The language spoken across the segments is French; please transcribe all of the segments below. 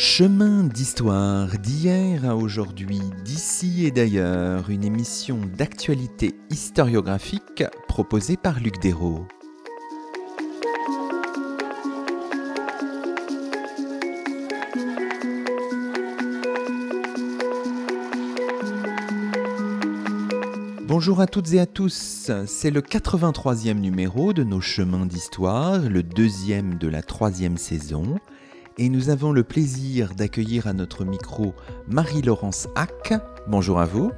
Chemin d'histoire d'hier à aujourd'hui, d'ici et d'ailleurs, une émission d'actualité historiographique proposée par Luc Dérault. Bonjour à toutes et à tous, c'est le 83e numéro de nos chemins d'histoire, le deuxième de la troisième saison et nous avons le plaisir d'accueillir à notre micro Marie-Laurence Hack. Bonjour à vous.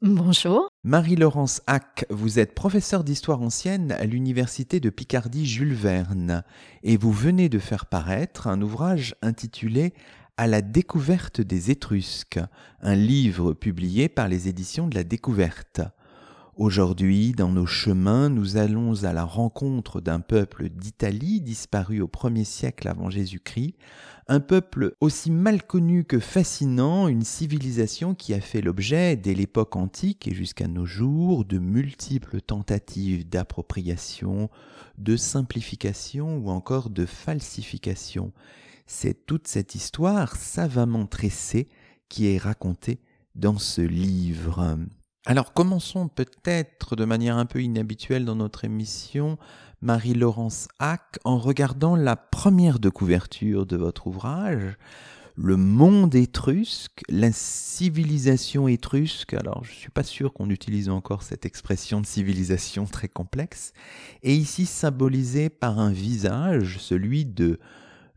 Bonjour. Marie-Laurence Hack, vous êtes professeure d'histoire ancienne à l'université de Picardie Jules Verne et vous venez de faire paraître un ouvrage intitulé À la découverte des Étrusques, un livre publié par les éditions de la Découverte. Aujourd'hui, dans nos chemins, nous allons à la rencontre d'un peuple d'Italie disparu au 1er siècle avant Jésus-Christ, un peuple aussi mal connu que fascinant, une civilisation qui a fait l'objet, dès l'époque antique et jusqu'à nos jours, de multiples tentatives d'appropriation, de simplification ou encore de falsification. C'est toute cette histoire savamment tressée qui est racontée dans ce livre. Alors commençons peut-être de manière un peu inhabituelle dans notre émission, Marie-Laurence Hack, en regardant la première de couverture de votre ouvrage, Le monde étrusque, la civilisation étrusque. Alors je ne suis pas sûr qu'on utilise encore cette expression de civilisation très complexe, et ici symbolisée par un visage, celui de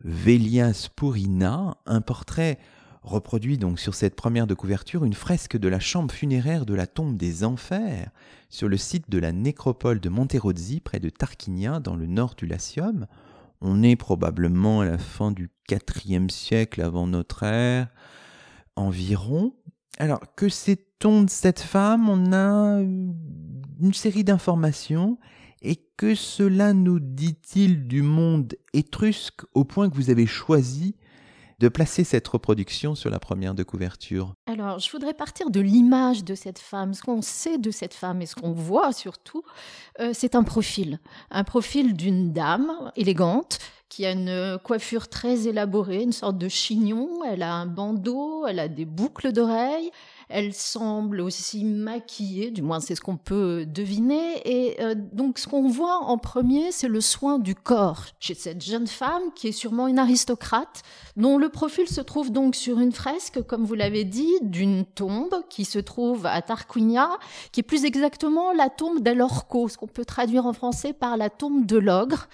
Vélias Purina, un portrait reproduit donc sur cette première de couverture une fresque de la chambre funéraire de la tombe des Enfers sur le site de la nécropole de Monterozzi près de Tarquinia dans le nord du Latium. On est probablement à la fin du IVe siècle avant notre ère environ. Alors que sait-on de cette femme? On a une série d'informations et que cela nous dit-il du monde étrusque au point que vous avez choisi de placer cette reproduction sur la première de couverture Alors, je voudrais partir de l'image de cette femme. Ce qu'on sait de cette femme et ce qu'on voit surtout, euh, c'est un profil. Un profil d'une dame élégante qui a une coiffure très élaborée, une sorte de chignon. Elle a un bandeau, elle a des boucles d'oreilles. Elle semble aussi maquillée, du moins c'est ce qu'on peut deviner. Et euh, donc ce qu'on voit en premier, c'est le soin du corps chez cette jeune femme qui est sûrement une aristocrate, dont le profil se trouve donc sur une fresque, comme vous l'avez dit, d'une tombe qui se trouve à Tarquinia, qui est plus exactement la tombe d'Alorco, ce qu'on peut traduire en français par la tombe de l'ogre.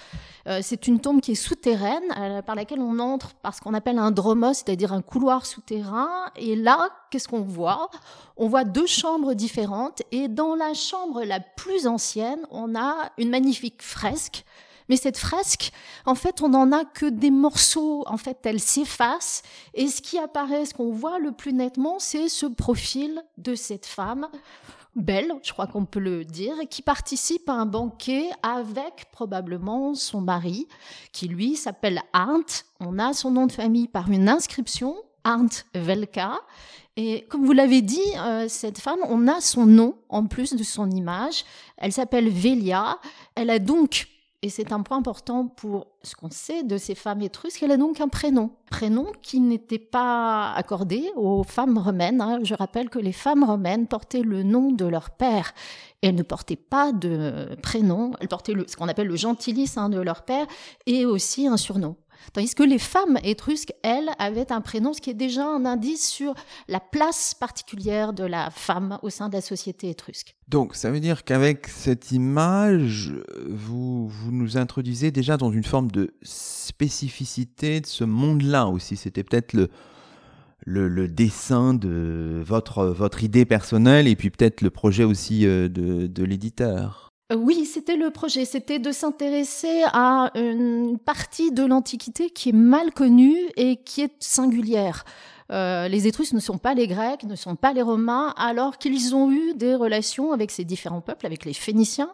Euh, c'est une tombe qui est souterraine, euh, par laquelle on entre par ce qu'on appelle un dromos, c'est-à-dire un couloir souterrain. Et là, qu'est-ce qu'on voit? On voit deux chambres différentes. Et dans la chambre la plus ancienne, on a une magnifique fresque. Mais cette fresque, en fait, on n'en a que des morceaux. En fait, elle s'efface. Et ce qui apparaît, ce qu'on voit le plus nettement, c'est ce profil de cette femme belle, je crois qu'on peut le dire, qui participe à un banquet avec probablement son mari, qui lui s'appelle Arndt. On a son nom de famille par une inscription, Arndt Velka. Et comme vous l'avez dit, euh, cette femme, on a son nom en plus de son image. Elle s'appelle Velia. Elle a donc et c'est un point important pour ce qu'on sait de ces femmes étrusques. Elle a donc un prénom, prénom qui n'était pas accordé aux femmes romaines. Hein. Je rappelle que les femmes romaines portaient le nom de leur père. Elles ne portaient pas de prénom, elles portaient ce qu'on appelle le gentilis hein, de leur père et aussi un surnom. Tandis que les femmes étrusques, elles, avaient un prénom, ce qui est déjà un indice sur la place particulière de la femme au sein de la société étrusque. Donc, ça veut dire qu'avec cette image, vous, vous nous introduisez déjà dans une forme de spécificité de ce monde-là aussi. C'était peut-être le, le, dessin de votre, votre idée personnelle et puis peut-être le projet aussi euh, de, de l'éditeur. Euh, oui, c'était le projet, c'était de s'intéresser à une partie de l'Antiquité qui est mal connue et qui est singulière. Euh, les Étrusques ne sont pas les Grecs, ne sont pas les Romains, alors qu'ils ont eu des relations avec ces différents peuples, avec les Phéniciens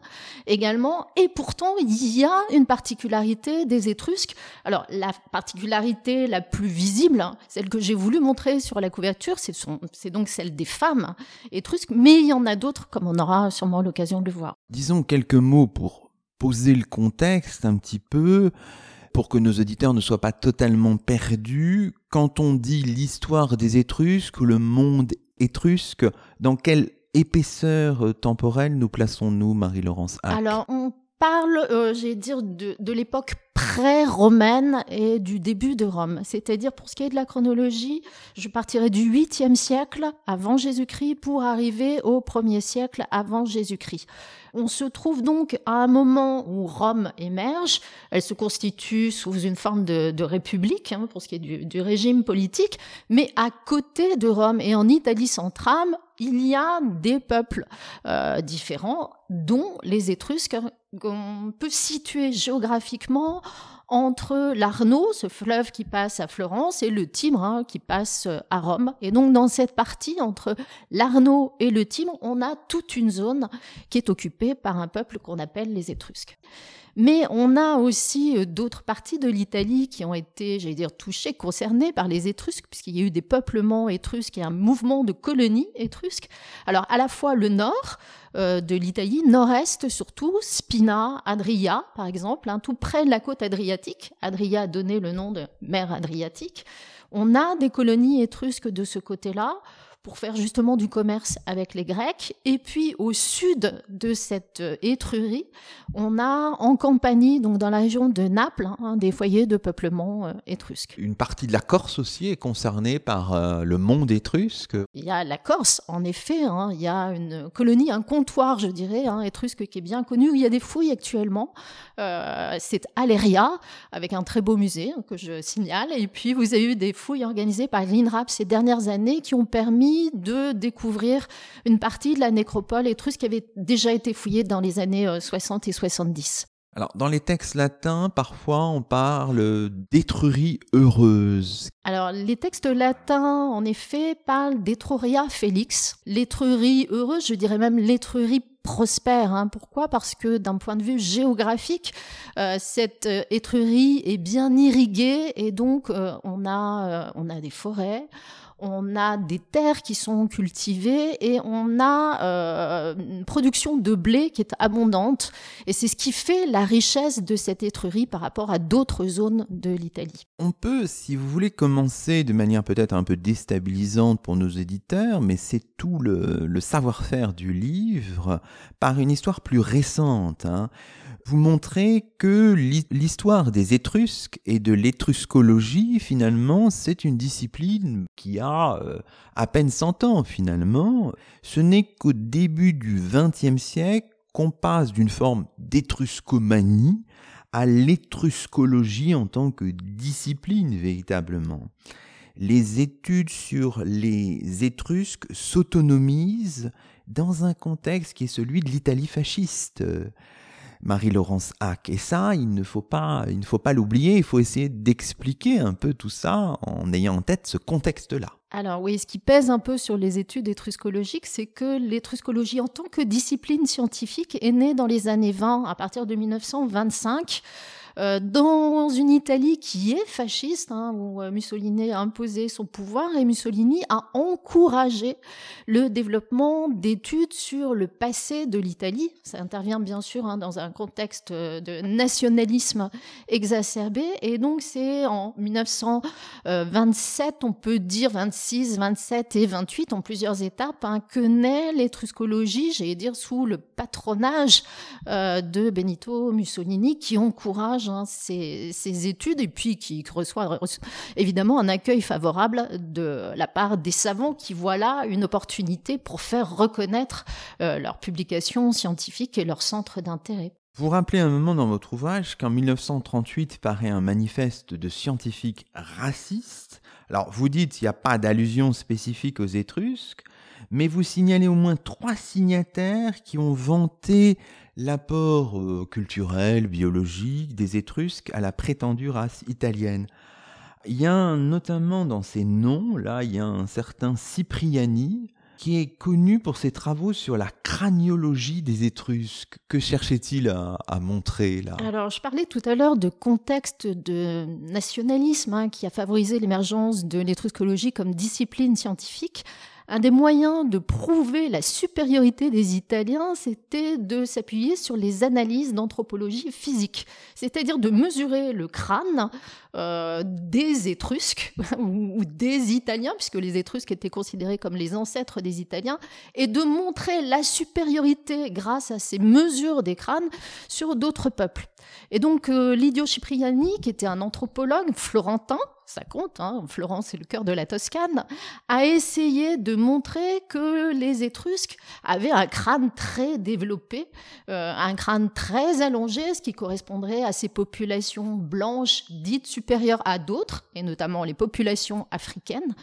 également. Et pourtant, il y a une particularité des Étrusques. Alors, la particularité la plus visible, hein, celle que j'ai voulu montrer sur la couverture, c'est donc celle des femmes étrusques, mais il y en a d'autres, comme on aura sûrement l'occasion de le voir. Disons quelques mots pour poser le contexte un petit peu. Pour que nos auditeurs ne soient pas totalement perdus, quand on dit l'histoire des Étrusques ou le monde étrusque, dans quelle épaisseur temporelle nous plaçons-nous, Marie-Laurence Alors, on parle, euh, j'ai dire, de, de l'époque pré-romaine et du début de Rome. C'est-à-dire, pour ce qui est de la chronologie, je partirai du 8e siècle avant Jésus-Christ pour arriver au 1er siècle avant Jésus-Christ. On se trouve donc à un moment où Rome émerge. Elle se constitue sous une forme de, république, hein, pour ce qui est du, régime politique, mais à côté de Rome et en Italie centrale, il y a des peuples euh, différents, dont les Étrusques, qu'on peut situer géographiquement entre l'Arno, ce fleuve qui passe à Florence, et le Tibre hein, qui passe euh, à Rome. Et donc dans cette partie entre l'Arno et le Tibre, on a toute une zone qui est occupée par un peuple qu'on appelle les Étrusques. Mais on a aussi euh, d'autres parties de l'Italie qui ont été, j'allais dire, touchées, concernées par les Étrusques, puisqu'il y a eu des peuplements étrusques et un mouvement de colonies étrusques. Alors à la fois le nord euh, de l'Italie, nord-est surtout, Spina, Adria par exemple, hein, tout près de la côte adriatique. Adria a donné le nom de mer Adriatique. On a des colonies étrusques de ce côté-là pour faire justement du commerce avec les Grecs. Et puis au sud de cette euh, Étrurie, on a en Campanie, donc dans la région de Naples, hein, des foyers de peuplement euh, étrusque. Une partie de la Corse aussi est concernée par euh, le monde étrusque. Il y a la Corse, en effet. Hein. il y a une colonie, un comptoir, je dirais, hein, étrusque qui est bien connu. Où il y a des fouilles actuellement. C'est Aléria, avec un très beau musée que je signale. Et puis vous avez eu des fouilles organisées par l'INRAP ces dernières années qui ont permis de découvrir une partie de la nécropole étrusque qui avait déjà été fouillée dans les années 60 euh, et 70. Alors, dans les textes latins, parfois, on parle d'étrurie heureuse. Alors, les textes latins, en effet, parlent d'Etruria Félix. L'étrurie heureuse, je dirais même l'étrurie prospère. Hein. Pourquoi? Parce que d'un point de vue géographique, euh, cette euh, étrurie est bien irriguée et donc on, a, on a des forêts, on a des terres qui sont cultivées et on a euh, une production de blé qui est abondante. Et c'est ce qui fait la richesse de cette étrurie par rapport à d'autres zones de l'Italie. On peut, si vous voulez, commencer de manière peut-être un peu déstabilisante pour nos éditeurs, mais c'est tout le, savoir-faire du livre par une histoire plus récente. Hein vous montrez que l'histoire des Étrusques et de l'étruscologie, finalement, c'est une discipline qui a euh, à peine 100 ans, finalement. Ce n'est qu'au début du XXe siècle qu'on passe d'une forme d'étruscomanie à l'étruscologie en tant que discipline véritablement. Les études sur les Étrusques s'autonomisent dans un contexte qui est celui de l'Italie fasciste. Marie-Laurence Hack. Et ça, il ne faut pas, il ne faut pas l'oublier. Il faut essayer d'expliquer un peu tout ça en ayant en tête ce contexte-là. Alors oui, ce qui pèse un peu sur les études étruscologiques, c'est que l'étruscologie en tant que discipline scientifique est née dans les années 20, à partir de 1925. Euh, dans une Italie qui est fasciste, hein, où euh, Mussolini a imposé son pouvoir et Mussolini a encouragé le développement d'études sur le passé de l'Italie. Ça intervient bien sûr hein, dans un contexte euh, de nationalisme exacerbé. Et donc c'est en 1927, on peut dire 26, 27 et 28, en plusieurs étapes, hein, que naît l'étruscologie, j'allais dire sous le patronage de Benito Mussolini, qui encourage ces, études et puis qui reçoit évidemment un accueil favorable de la part des savants qui voient là une opportunité pour faire reconnaître euh, leurs publications scientifiques et leurs centres d'intérêt. Vous rappelez un moment dans votre ouvrage qu'en 1938 paraît un manifeste de scientifiques racistes. Alors vous dites qu'il n'y a pas d'allusion spécifique aux Étrusques, mais vous signalez au moins trois signataires qui ont vanté l'apport euh, culturel, biologique des Étrusques à la prétendue race italienne. Il y a notamment dans ces noms, là, il y a un certain Cipriani, qui est connu pour ses travaux sur la craniologie des Étrusques. Que cherchait-il à, montrer là? Alors, je parlais tout à l'heure de contexte de nationalisme hein, qui a favorisé l'émergence de l'étruscologie comme discipline scientifique. Un des moyens de prouver la supériorité des Italiens, c'était de s'appuyer sur les analyses d'anthropologie physique, c'est-à-dire de mesurer le crâne euh, des Étrusques ou des Italiens, puisque les Étrusques étaient considérés comme les ancêtres des Italiens, et de montrer la supériorité grâce à ces mesures des crânes sur d'autres peuples. Et donc euh, Lidio Cipriani, qui était un anthropologue florentin, ça compte, hein, Florence est le cœur de la Toscane, a essayé de montrer que les Étrusques avaient un crâne très développé, euh, un crâne très allongé, ce qui correspondrait à ces populations blanches dites supérieures à d'autres, et notamment les populations africaines.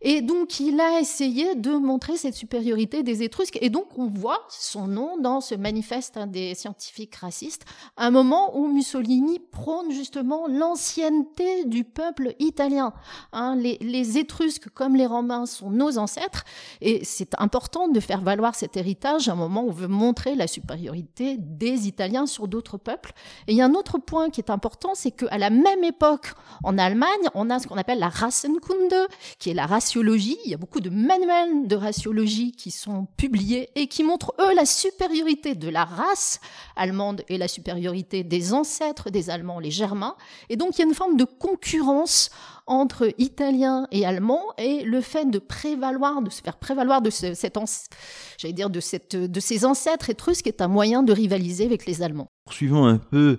Et donc, il a essayé de montrer cette supériorité des Étrusques. Et donc, on voit son nom dans ce manifeste hein, des scientifiques racistes, un moment où Mussolini prône justement l'ancienneté du peuple italien. Hein, les, Étrusques, comme les Romains, sont nos ancêtres. Et c'est important de faire valoir cet héritage à un moment où on veut montrer la supériorité des Italiens sur d'autres peuples. Et il y a un autre point qui est important, c'est qu'à la même époque, en Allemagne, on a ce qu'on appelle la Rassenkunde, qui est la race il y a beaucoup de manuels de raciologie qui sont publiés et qui montrent, eux, la supériorité de la race allemande et la supériorité des ancêtres des Allemands, les Germains. Et donc, il y a une forme de concurrence entre Italiens et Allemands et le fait de prévaloir, de se faire prévaloir de cette, j'allais dire, de cette, de ces ancêtres étrusques est un moyen de rivaliser avec les Allemands. Poursuivons un peu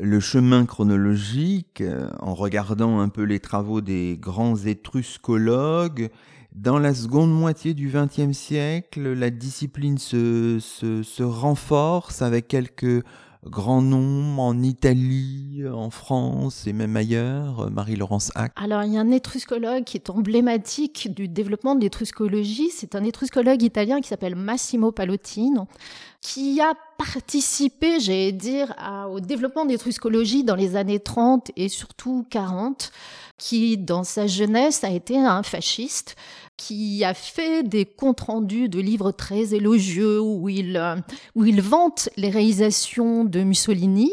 le chemin chronologique euh, en regardant un peu les travaux des grands étruscologues. Dans la seconde moitié du XXe siècle, la discipline se, se, se renforce avec quelques grands noms en Italie, en France et même ailleurs, Marie-Laurence Hack Alors, il y a un étruscologue qui est emblématique du développement de l'étruscologie. C'est un étruscologue italien qui s'appelle Massimo Pallottino, qui a participé, j'allais dire, au développement de l'étruscologie dans les années 30 et surtout 40, qui, dans sa jeunesse, a été un fasciste qui a fait des comptes rendus de livres très élogieux où il, euh, où il vante les réalisations de Mussolini.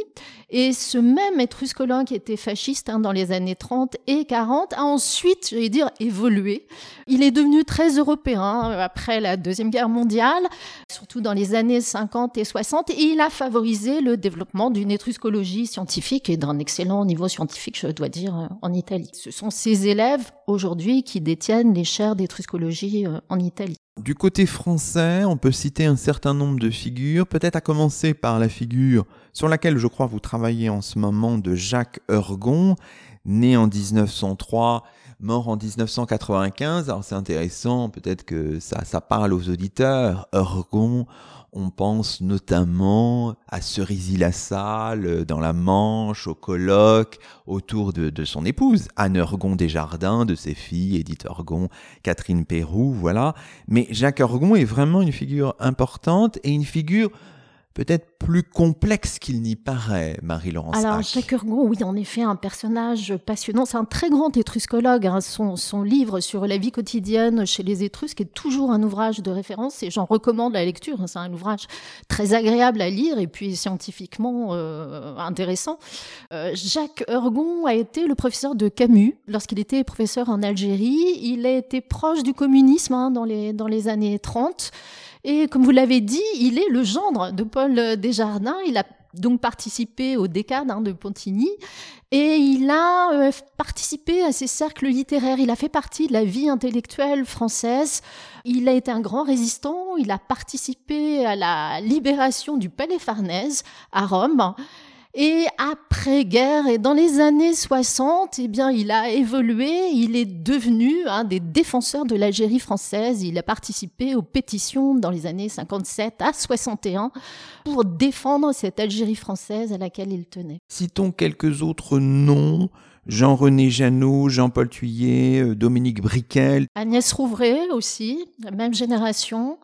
Et ce même étruscologue qui était fasciste hein, dans les années 30 et 40 a ensuite, j'allais dire, évolué. Il est devenu très européen après la Deuxième Guerre mondiale, surtout dans les années 50 et 60, et il a favorisé le développement d'une étruscologie scientifique et d'un excellent niveau scientifique, je dois dire, en Italie. Ce sont ses élèves aujourd'hui qui détiennent les chaires d'étruscologie euh, en Italie. Du côté français, on peut citer un certain nombre de figures, peut-être à commencer par la figure sur laquelle je crois vous travaillez en ce moment de Jacques Ergon, né en 1903, mort en 1995. Alors c'est intéressant, peut-être que ça, ça parle aux auditeurs. Ergon, on pense notamment à Cerisy-la-Salle euh, dans la Manche, au colloque autour de, son épouse, Anne Ergon Desjardins, de ses filles, Edith Ergon, Catherine Pérou, voilà. Mais Jacques Ergon est vraiment une figure importante et une figure peut-être plus complexe qu'il n'y paraît, Marie-Laurence Alors, Jacques Ergon, oui, en effet, un personnage passionnant. C'est un très grand étruscologue. Hein. Son, son, livre sur la vie quotidienne chez les Étrusques est toujours un ouvrage de référence et j'en recommande la lecture. C'est un ouvrage très agréable à lire et puis scientifiquement euh, intéressant. Euh, Jacques Ergon a été le professeur de Camus lorsqu'il était professeur en Algérie. Il a été proche du communisme hein, dans, les, dans les années 30. Et comme vous l'avez dit, il est le gendre de Paul Desjardins. Il a donc participé au décade hein, de Pontigny et il a euh, participé à ces cercles littéraires. Il a fait partie de la vie intellectuelle française. Il a été un grand résistant. Il a participé à la libération du Palais Farnèse à Rome. Et après-guerre, et dans les années 60, eh bien, il a évolué, il est devenu un des défenseurs de l'Algérie française. Il a participé aux pétitions dans les années 57 à 61 pour défendre cette Algérie française à laquelle il tenait. Citons quelques autres noms. Jean-René Jeannot, Jean-Paul Thuillet, euh, Dominique Briquel. Agnès Rouvray aussi, la même génération.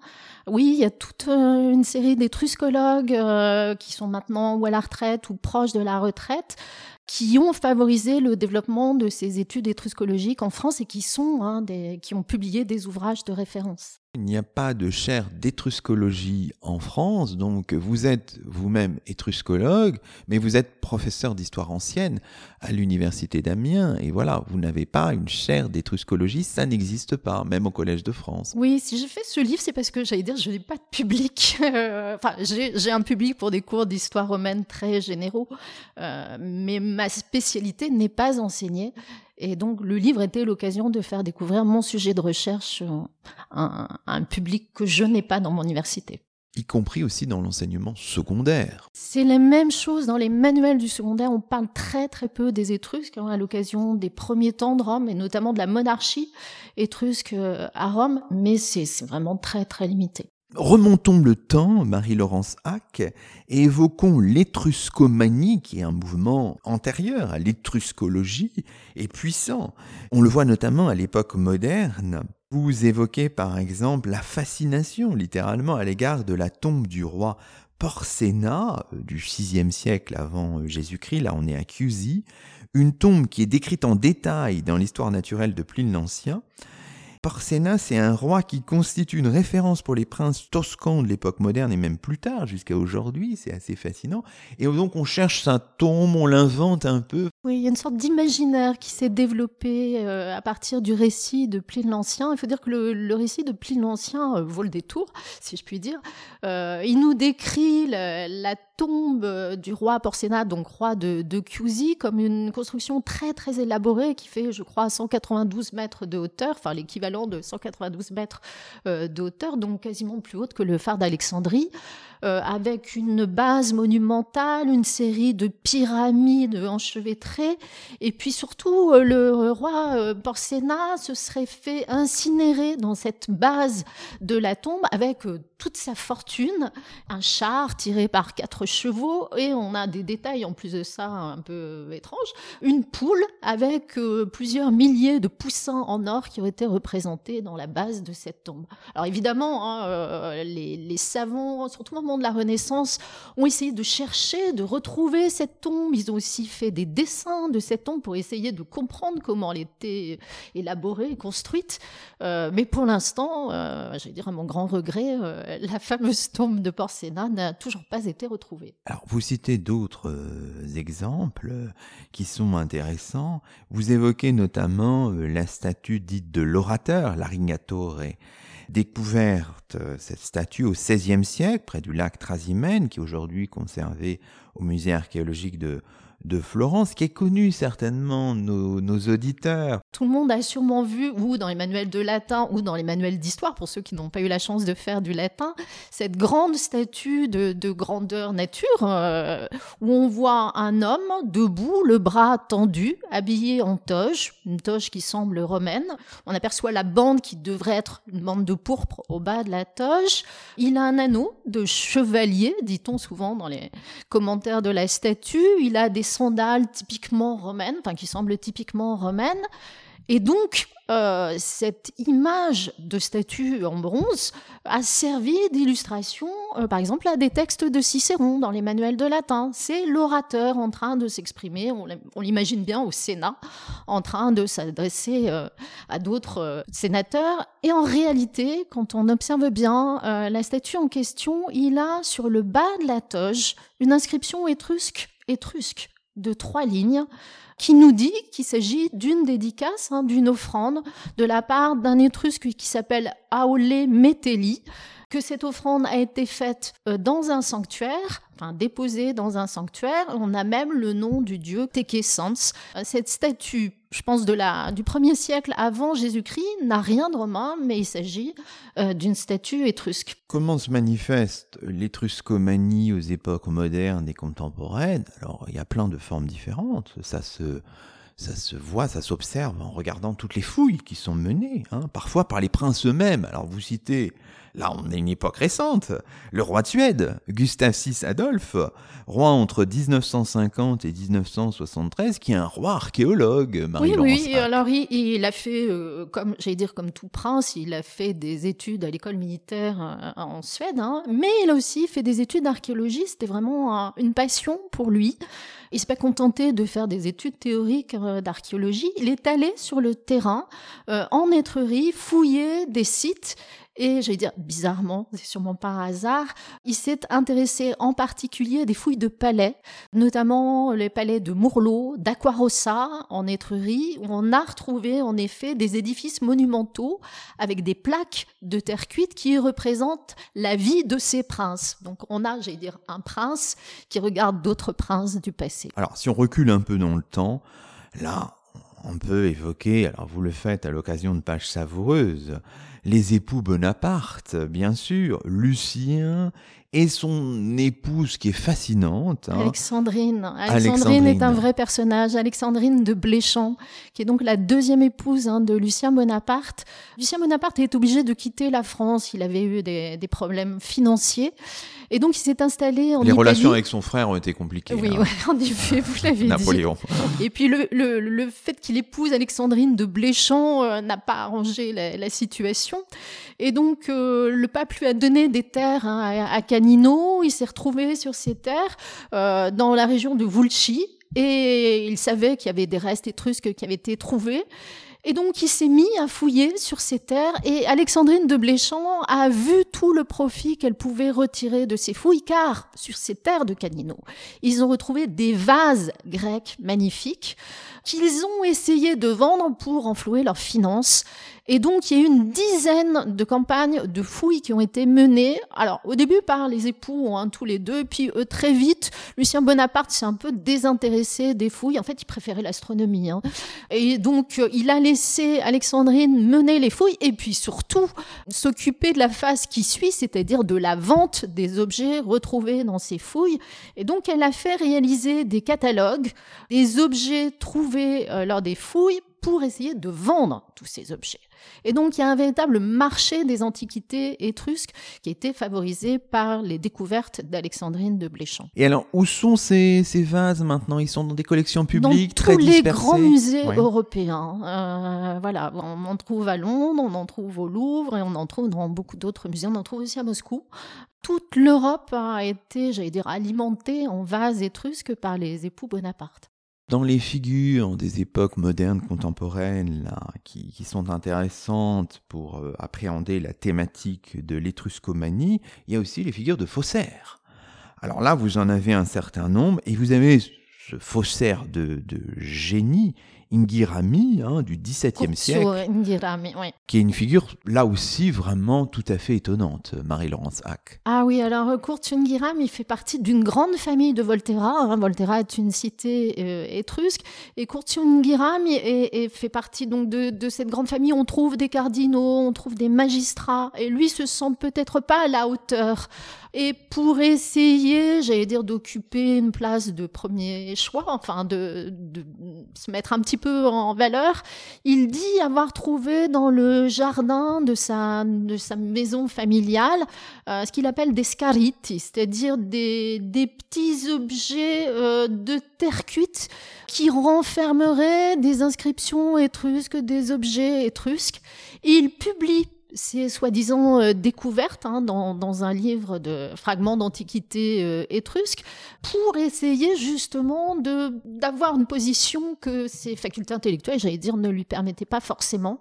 Oui, il y a toute euh, une série d'étruscologues euh, qui sont maintenant ou à la retraite ou proches de la retraite qui ont favorisé le développement de ces études étruscologiques en France et qui sont hein, des, qui ont publié des ouvrages de référence. Il n'y a pas de chaire d'étruscologie en France, donc vous êtes vous-même étruscologue, mais vous êtes professeur d'histoire ancienne à l'université d'Amiens, et voilà, vous n'avez pas une chaire d'étruscologie, ça n'existe pas, même au Collège de France. Oui, si j'ai fait ce livre, c'est parce que j'allais dire, je n'ai pas de public. enfin, j'ai un public pour des cours d'histoire romaine très généraux, euh, mais ma spécialité n'est pas enseignée. Et donc, le livre était l'occasion de faire découvrir mon sujet de recherche à un, public que je n'ai pas dans mon université y compris aussi dans l'enseignement secondaire. C'est la même chose dans les manuels du secondaire. On parle très très peu des Étrusques hein, à l'occasion des premiers temps de Rome et notamment de la monarchie étrusque euh, à Rome, mais c'est vraiment très très limité. Remontons le temps, Marie-Laurence Hack, et évoquons l'étruscomanie, qui est un mouvement antérieur à l'étruscologie et puissant. On le voit notamment à l'époque moderne. Vous évoquez par exemple la fascination, littéralement, à l'égard de la tombe du roi Porcena euh, du VIe siècle avant euh, Jésus-Christ, là on est à Chiusi, une tombe qui est décrite en détail dans l'histoire naturelle de Pline l'Ancien, Porcena, c'est un roi qui constitue une référence pour les princes toscans de l'époque moderne et même plus tard, jusqu'à aujourd'hui. C'est assez fascinant. Et donc, on cherche sa tombe, on l'invente un peu. Oui, il y a une sorte d'imaginaire qui s'est développé euh, à partir du récit de Pline l'Ancien. Il faut dire que le, récit de Pline l'Ancien euh, vaut le détour, si je puis dire. Euh, il nous décrit la, tombe du roi Porcena, donc roi de, de Chiusi, comme une construction très très élaborée qui fait, je crois, 192 mètres de hauteur, enfin l'équivalent de 192 mètres euh, de hauteur, donc quasiment plus haute que le phare d'Alexandrie. Euh, avec une base monumentale, une série de pyramides enchevêtrées, et puis surtout euh, le roi euh, Porcena se serait fait incinérer dans cette base de la tombe avec toute sa fortune, un char tiré par quatre chevaux, et on a des détails en plus de ça un peu étranges, une poule avec plusieurs milliers de poussins en or qui ont été représentés dans la base de cette tombe. Alors évidemment, hein, les savants, surtout au moment de la Renaissance ont essayé de chercher, de retrouver cette tombe. Ils ont aussi fait des dessins de cette tombe pour essayer de comprendre comment elle était élaborée, construite. Euh, mais pour l'instant, euh, je vais dire à mon grand regret, euh, la fameuse tombe de Porcena n'a toujours pas été retrouvée. Alors, vous citez d'autres exemples qui sont intéressants. Vous évoquez notamment la statue dite de l'orateur, l'arignatore découverte cette statue au XVIe siècle, près du lac Trasimène, qui est aujourd'hui conservé au musée archéologique de, de Florence, qui est connu certainement nos, nos, auditeurs. Tout le monde a sûrement vu, ou dans les manuels de latin, ou dans les manuels d'histoire, pour ceux qui n'ont pas eu la chance de faire du latin, cette grande statue de, de grandeur nature, euh, où on voit un homme debout, le bras tendu, habillé en toge, une toge qui semble romaine. On aperçoit la bande qui devrait être une bande de pourpre au bas de la toge. Il a un anneau de chevalier, dit-on souvent dans les commentaires de la statue. Il a des sandales typiquement romaines, enfin qui semblent typiquement romaines. Et donc, euh, cette image de statue en bronze a servi d'illustration, euh, par exemple, à des textes de Cicéron dans les manuels de latin. C'est l'orateur en train de s'exprimer, on l'imagine bien au Sénat, en train de s'adresser euh, à d'autres sénateurs. Et en réalité, quand on observe bien la statue en question, il a sur le bas de la toge une inscription étrusque, étrusque de trois lignes qui nous dit qu'il s'agit d'une dédicace, hein, d'une offrande de la part d'un étrusque qui s'appelle Aole Metelli, que cette offrande a été faite euh, dans un sanctuaire, enfin déposée dans un sanctuaire. On a même le nom du dieu Tekesans. Euh, cette statue, je pense de la, du 1er siècle avant Jésus-Christ, n'a rien de romain, mais il s'agit euh, d'une statue étrusque. Comment se manifeste l'étruscomanie aux époques modernes et contemporaines? Alors, il y a plein de formes différentes. Ça se ça se voit, ça s'observe en regardant toutes les fouilles qui sont menées, hein, parfois par les princes eux-mêmes. Alors vous citez Là, on est une époque récente. Le roi de Suède, Gustave VI Adolphe, roi entre 1950 et 1973, qui est un roi archéologue. Marie oui, oui. Alors il, a fait, euh, comme j'allais dire, comme tout prince, il a fait des études à l'école militaire euh, en Suède, hein, mais il a aussi fait des études d'archéologie. C'était vraiment une passion pour lui. Il s'est pas contenté de faire des études théoriques euh, d'archéologie. Il est allé sur le terrain, en Étrurie, fouiller des sites Et j'allais dire, bizarrement, c'est sûrement par hasard, il s'est intéressé en particulier à des fouilles de palais, notamment les palais de Mourlot, d'Aquarossa, en Étrurie, où on a retrouvé en effet des édifices monumentaux avec des plaques de terre cuite qui représentent la vie de ces princes. Donc on a, j'allais dire, un prince qui regarde d'autres princes du passé. Alors si on recule un peu dans le temps, là, on peut évoquer, alors vous le faites à l'occasion de pages savoureuses, les époux Bonaparte, bien sûr, Lucien et son épouse qui est fascinante. Hein. Alexandrine. Alexandrine. est un vrai personnage. Alexandrine de Bléchamp, qui est donc la deuxième épouse hein, de Lucien Bonaparte. Lucien Bonaparte est obligé de quitter la France. Il avait eu des, des problèmes financiers. Et donc, il s'est installé en Les relations avec son frère ont été compliquées. Oui, hein. en effet, vous l'avez dit. Napoléon. Et puis, le, le, le fait qu'il épouse Alexandrine de Bléchamp euh, n'a pas arrangé la, la, situation. Et donc, euh, le pape lui a donné des terres hein, à, à, Canino. Il s'est retrouvé sur ces terres euh, dans la région de Vulci. Et il savait qu'il y avait des restes étrusques qui avaient été trouvés. Et donc, il s'est mis à fouiller sur ces terres et Alexandrine de Bléchamp a vu tout le profit qu'elle pouvait retirer de ces fouilles, car sur ces terres de Canino, ils ont retrouvé des vases grecs magnifiques qu'ils ont essayé de vendre pour enflouer leurs finances. Et donc, il y a eu une dizaine de campagnes de fouilles qui ont été menées. Alors, au début par les époux, hein, tous les deux, puis eux, très vite, Lucien Bonaparte s'est un peu désintéressé des fouilles. En fait, il préférait l'astronomie. Hein. Et donc, euh, il a laissé Alexandrine mener les fouilles et puis surtout s'occuper de la phase qui suit, c'est-à-dire de la vente des objets retrouvés dans ces fouilles. Et donc, elle a fait réaliser des catalogues des objets trouvés euh, lors des fouilles pour essayer de vendre tous ces objets. Et donc, il y a un véritable marché des antiquités étrusques qui a été favorisé par les découvertes d'Alexandrine de Bléchamp. Et alors, où sont ces, ces vases maintenant? Ils sont dans des collections publiques dans tous les grands musées européens. Euh, voilà, on en trouve à Londres, on en trouve au Louvre et on en trouve dans beaucoup d'autres musées. On en trouve aussi à Moscou. Toute l'Europe a été, j'allais dire, alimentée en vases étrusques par les époux Bonaparte dans les figures des époques modernes contemporaines qui, sont intéressantes pour euh, appréhender la thématique de l'étruscomanie, il y a aussi les figures de faussaires. Alors là, vous en avez un certain nombre et vous avez ce faussaire de génie Ingirami hein, du XVIIe siècle, qui est une figure là aussi vraiment tout à fait étonnante, Marie-Laurence Hack. Ah oui, alors euh, Kurt il fait partie d'une grande famille de Volterra. Hein. Volterra est une cité euh, étrusque et Kurt est, fait partie donc de, de, cette grande famille. On trouve des cardinaux, on trouve des magistrats et lui se sent peut-être pas à la hauteur et pour essayer, j'allais dire, d'occuper une place de premier choix, enfin de, de, se mettre un petit peu en valeur, il dit avoir trouvé dans le jardin de sa, de sa maison familiale euh, ce qu'il appelle des scaritis, c'est-à-dire des, des petits objets euh, de terre cuite qui renfermeraient des inscriptions étrusques, des objets étrusques. Il publie c'est soi-disant euh, découverte hein, dans, dans, un livre de fragments d'antiquité euh, étrusque pour essayer justement de d'avoir une position que ses facultés intellectuelles, j'allais dire, ne lui permettaient pas forcément.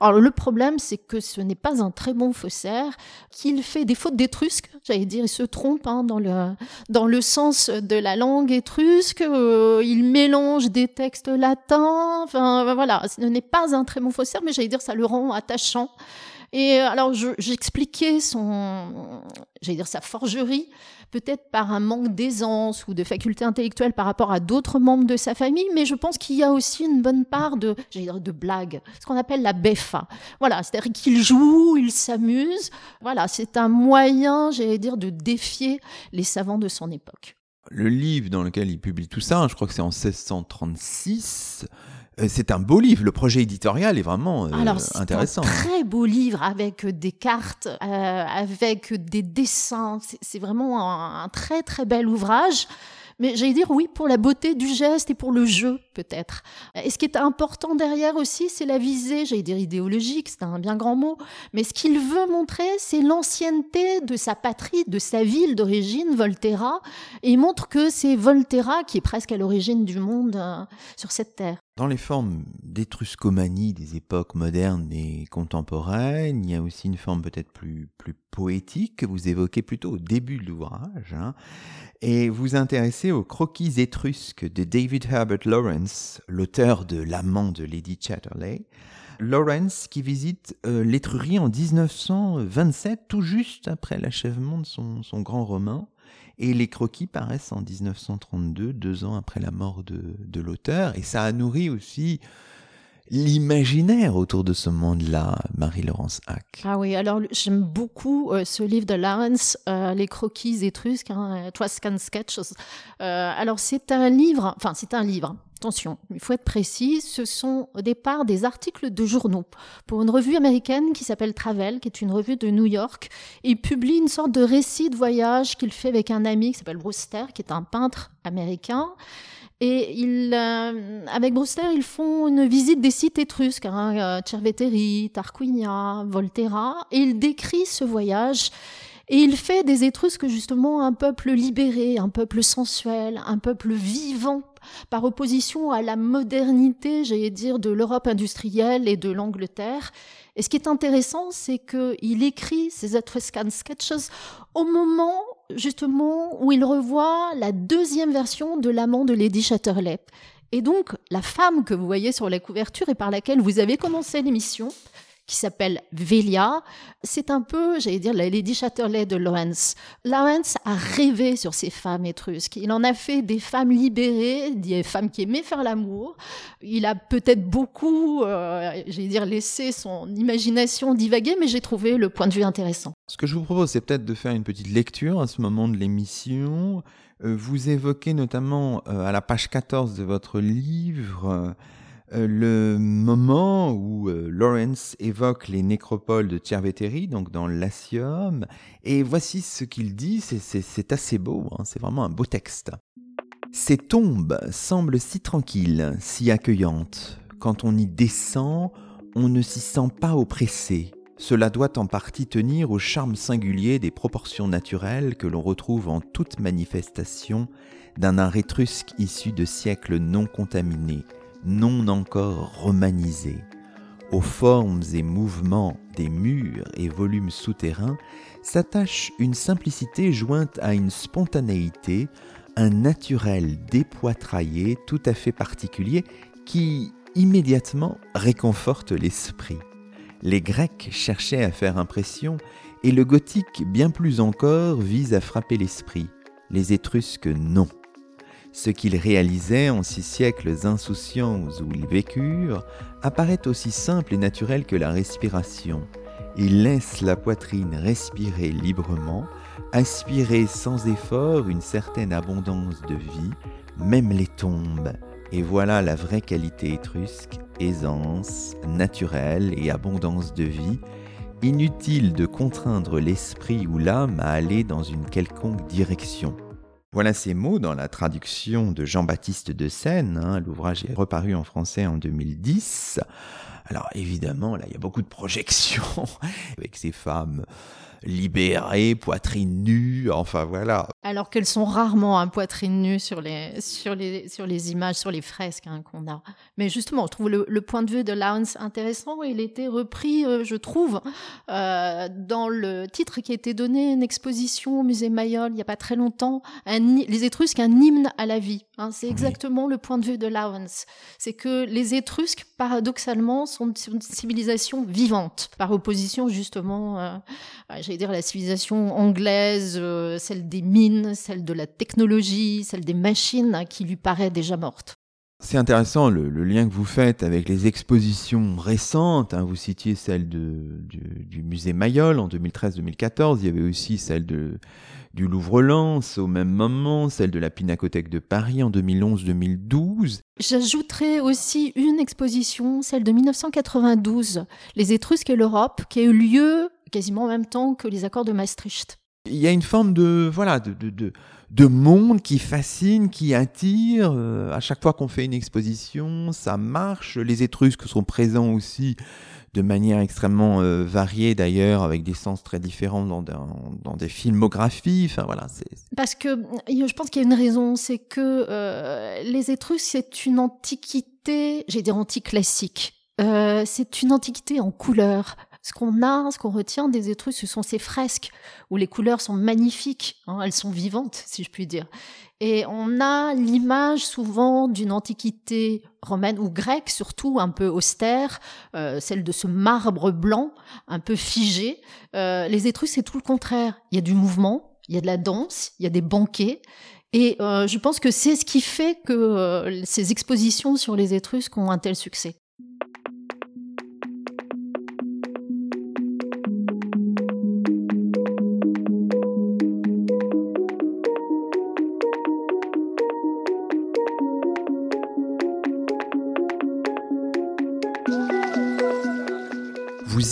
Alors le problème, c'est que ce n'est pas un très bon faussaire, qu'il fait des fautes d'étrusque, j'allais dire, il se trompe hein, dans le dans le sens de la langue étrusque, euh, il mélange des textes latins, enfin voilà, ce n'est pas un très bon faussaire, mais j'allais dire, ça le rend attachant. Et euh, alors, j'expliquais son, j'allais dire sa forgerie, peut-être par un manque d'aisance ou de faculté intellectuelle par rapport à d'autres membres de sa famille, mais je pense qu'il y a aussi une bonne part de, j'allais dire, de blague, ce qu'on appelle la beffa. Voilà, c'est-à-dire qu'il joue, il s'amuse. Voilà, c'est un moyen, j'allais dire, de défier les savants de son époque. Le livre dans lequel il publie tout ça, je crois que c'est en 1636, euh, c'est un beau livre. Le projet éditorial est vraiment euh, Alors, intéressant. Un très beau livre avec des cartes, euh, avec des dessins. C'est vraiment un, un, très très bel ouvrage. Mais j'allais dire oui pour la beauté du geste et pour le jeu peut-être. Et ce qui est important derrière aussi, c'est la visée, j'allais dire idéologique, c'est un bien grand mot. Mais ce qu'il veut montrer, c'est l'ancienneté de sa patrie, de sa ville d'origine, Volterra. Et il montre que c'est Volterra qui est presque à l'origine du monde sur cette terre. Dans les formes d'étruscomanie des époques modernes et contemporaines, il y a aussi une forme peut-être plus, poétique que vous évoquez plutôt au début de l'ouvrage. Hein, et vous intéressez aux croquis étrusques de David Herbert Lawrence, l'auteur de L'amant de Lady Chatterley. Lawrence qui visite euh, l'étrurie en 1927, tout juste après l'achèvement de son grand roman. Et les croquis paraissent en 1932, deux ans après la mort de, l'auteur. Et ça a nourri aussi l'imaginaire autour de ce monde-là, Marie-Laurence Hack. Ah oui, alors j'aime beaucoup euh, ce livre de Lawrence, euh, Les croquis étrusques, hein, Twascan Sketches. Euh, alors c'est un livre, enfin c'est un livre, Attention, il faut être précis, ce sont au départ des articles de journaux pour une revue américaine qui s'appelle Travel, qui est une revue de New York. Il publie une sorte de récit de voyage qu'il fait avec un ami qui s'appelle Brewster, qui est un peintre américain. Et il, euh, avec Brewster, ils font une visite des sites étrusques, hein, euh, Cerveteri, Tarquinia, Volterra, et il décrit ce voyage. Et il fait des Étrusques justement un peuple libéré, un peuple sensuel, un peuple vivant, par opposition à la modernité, j'allais dire, de l'Europe industrielle et de l'Angleterre. Et ce qui est intéressant, c'est qu'il écrit ses Etruscan Sketches au moment, justement, où il revoit la deuxième version de l'amant de Lady Chatterley. Et donc, la femme que vous voyez sur la couverture et par laquelle vous avez commencé l'émission, qui s'appelle Velia. C'est un peu, j'allais dire, la Lady Chatterley de Lawrence. Lawrence a rêvé sur ces femmes étrusques. Il en a fait des femmes libérées, des femmes qui aimaient faire l'amour. Il a peut-être beaucoup, euh, j'allais dire, laissé son imagination divaguer, mais j'ai trouvé le point de vue intéressant. Ce que je vous propose, c'est peut-être de faire une petite lecture à ce moment de l'émission. Euh, vous évoquez notamment euh, à la page 14 de votre livre le moment où euh, Lawrence évoque les nécropoles de Cerveteri, donc dans l'Assium, et voici ce qu'il dit, c'est assez beau, hein, c'est vraiment un beau texte. Ces tombes semblent si tranquilles, si accueillantes. Quand on y descend, on ne s'y sent pas oppressé. Cela doit en partie tenir au charme singulier des proportions naturelles que l'on retrouve en toute manifestation d'un art étrusque issu de siècles non contaminés, non encore romanisé, aux formes et mouvements des murs et volumes souterrains s'attache une simplicité jointe à une spontanéité, un naturel dépoitraillé tout à fait particulier qui immédiatement réconforte l'esprit. Les Grecs cherchaient à faire impression et le gothique bien plus encore vise à frapper l'esprit. Les Étrusques non. Ce qu'ils réalisaient en six siècles insouciants où ils vécurent apparaît aussi simple et naturel que la respiration. Ils laissent la poitrine respirer librement, aspirer sans effort une certaine abondance de vie, même les tombes. Et voilà la vraie qualité étrusque, aisance, naturelle et abondance de vie, inutile de contraindre l'esprit ou l'âme à aller dans une quelconque direction. Voilà ces mots dans la traduction de Jean-Baptiste de Seine. Hein. L'ouvrage est reparu en français en 2010. Alors évidemment, là, il y a beaucoup de projections avec ces femmes libérées, poitrine nue, enfin voilà. Alors qu'elles sont rarement à poitrine nue sur les, sur, les, sur les images, sur les fresques hein, qu'on a. Mais justement, je trouve le, point de vue de Lawrence intéressant. Il était repris, euh, je trouve, euh, dans le titre qui a été donné, une exposition au musée Mayol il n'y a pas très longtemps, Les Étrusques, un hymne à la vie. Hein. C'est exactement le point de vue de Lawrence. C'est que les Étrusques, paradoxalement, sont une civilisation vivante, par opposition justement, euh, j'allais dire, la civilisation anglaise, euh, celle des mines, celle de la technologie, celle des machines, hein, qui lui paraît déjà morte. C'est intéressant le, lien que vous faites avec les expositions récentes. Hein. Vous citiez celle de, du, musée Mayol en 2013-2014. Il y avait aussi celle de, du Louvre-Lens au même moment, celle de la Pinacothèque de Paris en 2011-2012. J'ajouterai aussi une exposition, celle de 1992, Les Étrusques et l'Europe, qui a eu lieu quasiment en même temps que les accords de Maastricht. Il y a une forme de voilà de, de, de, monde qui fascine, qui attire. Euh, à chaque fois qu'on fait une exposition, ça marche. Les Étrusques sont présents aussi de manière extrêmement euh, variée d'ailleurs, avec des sens très différents dans, dans, des filmographies. Enfin voilà, c'est parce que je pense qu'il y a une raison, c'est que euh, les Étrusques c'est une antiquité j'ai dire anticlassique. Euh, c'est une antiquité en couleurs. Ce qu'on a, ce qu'on retient des Étrusques, ce sont ces fresques où les couleurs sont magnifiques, hein, elles sont vivantes, si je puis dire. Et on a l'image souvent d'une antiquité romaine ou grecque, surtout un peu austère, euh, celle de ce marbre blanc, un peu figé. Euh, les Étrusques, c'est tout le contraire. Il y a du mouvement, il y a de la danse, il y a des banquets. Et euh, je pense que c'est ce qui fait que ces expositions sur les Étrusques ont un tel succès.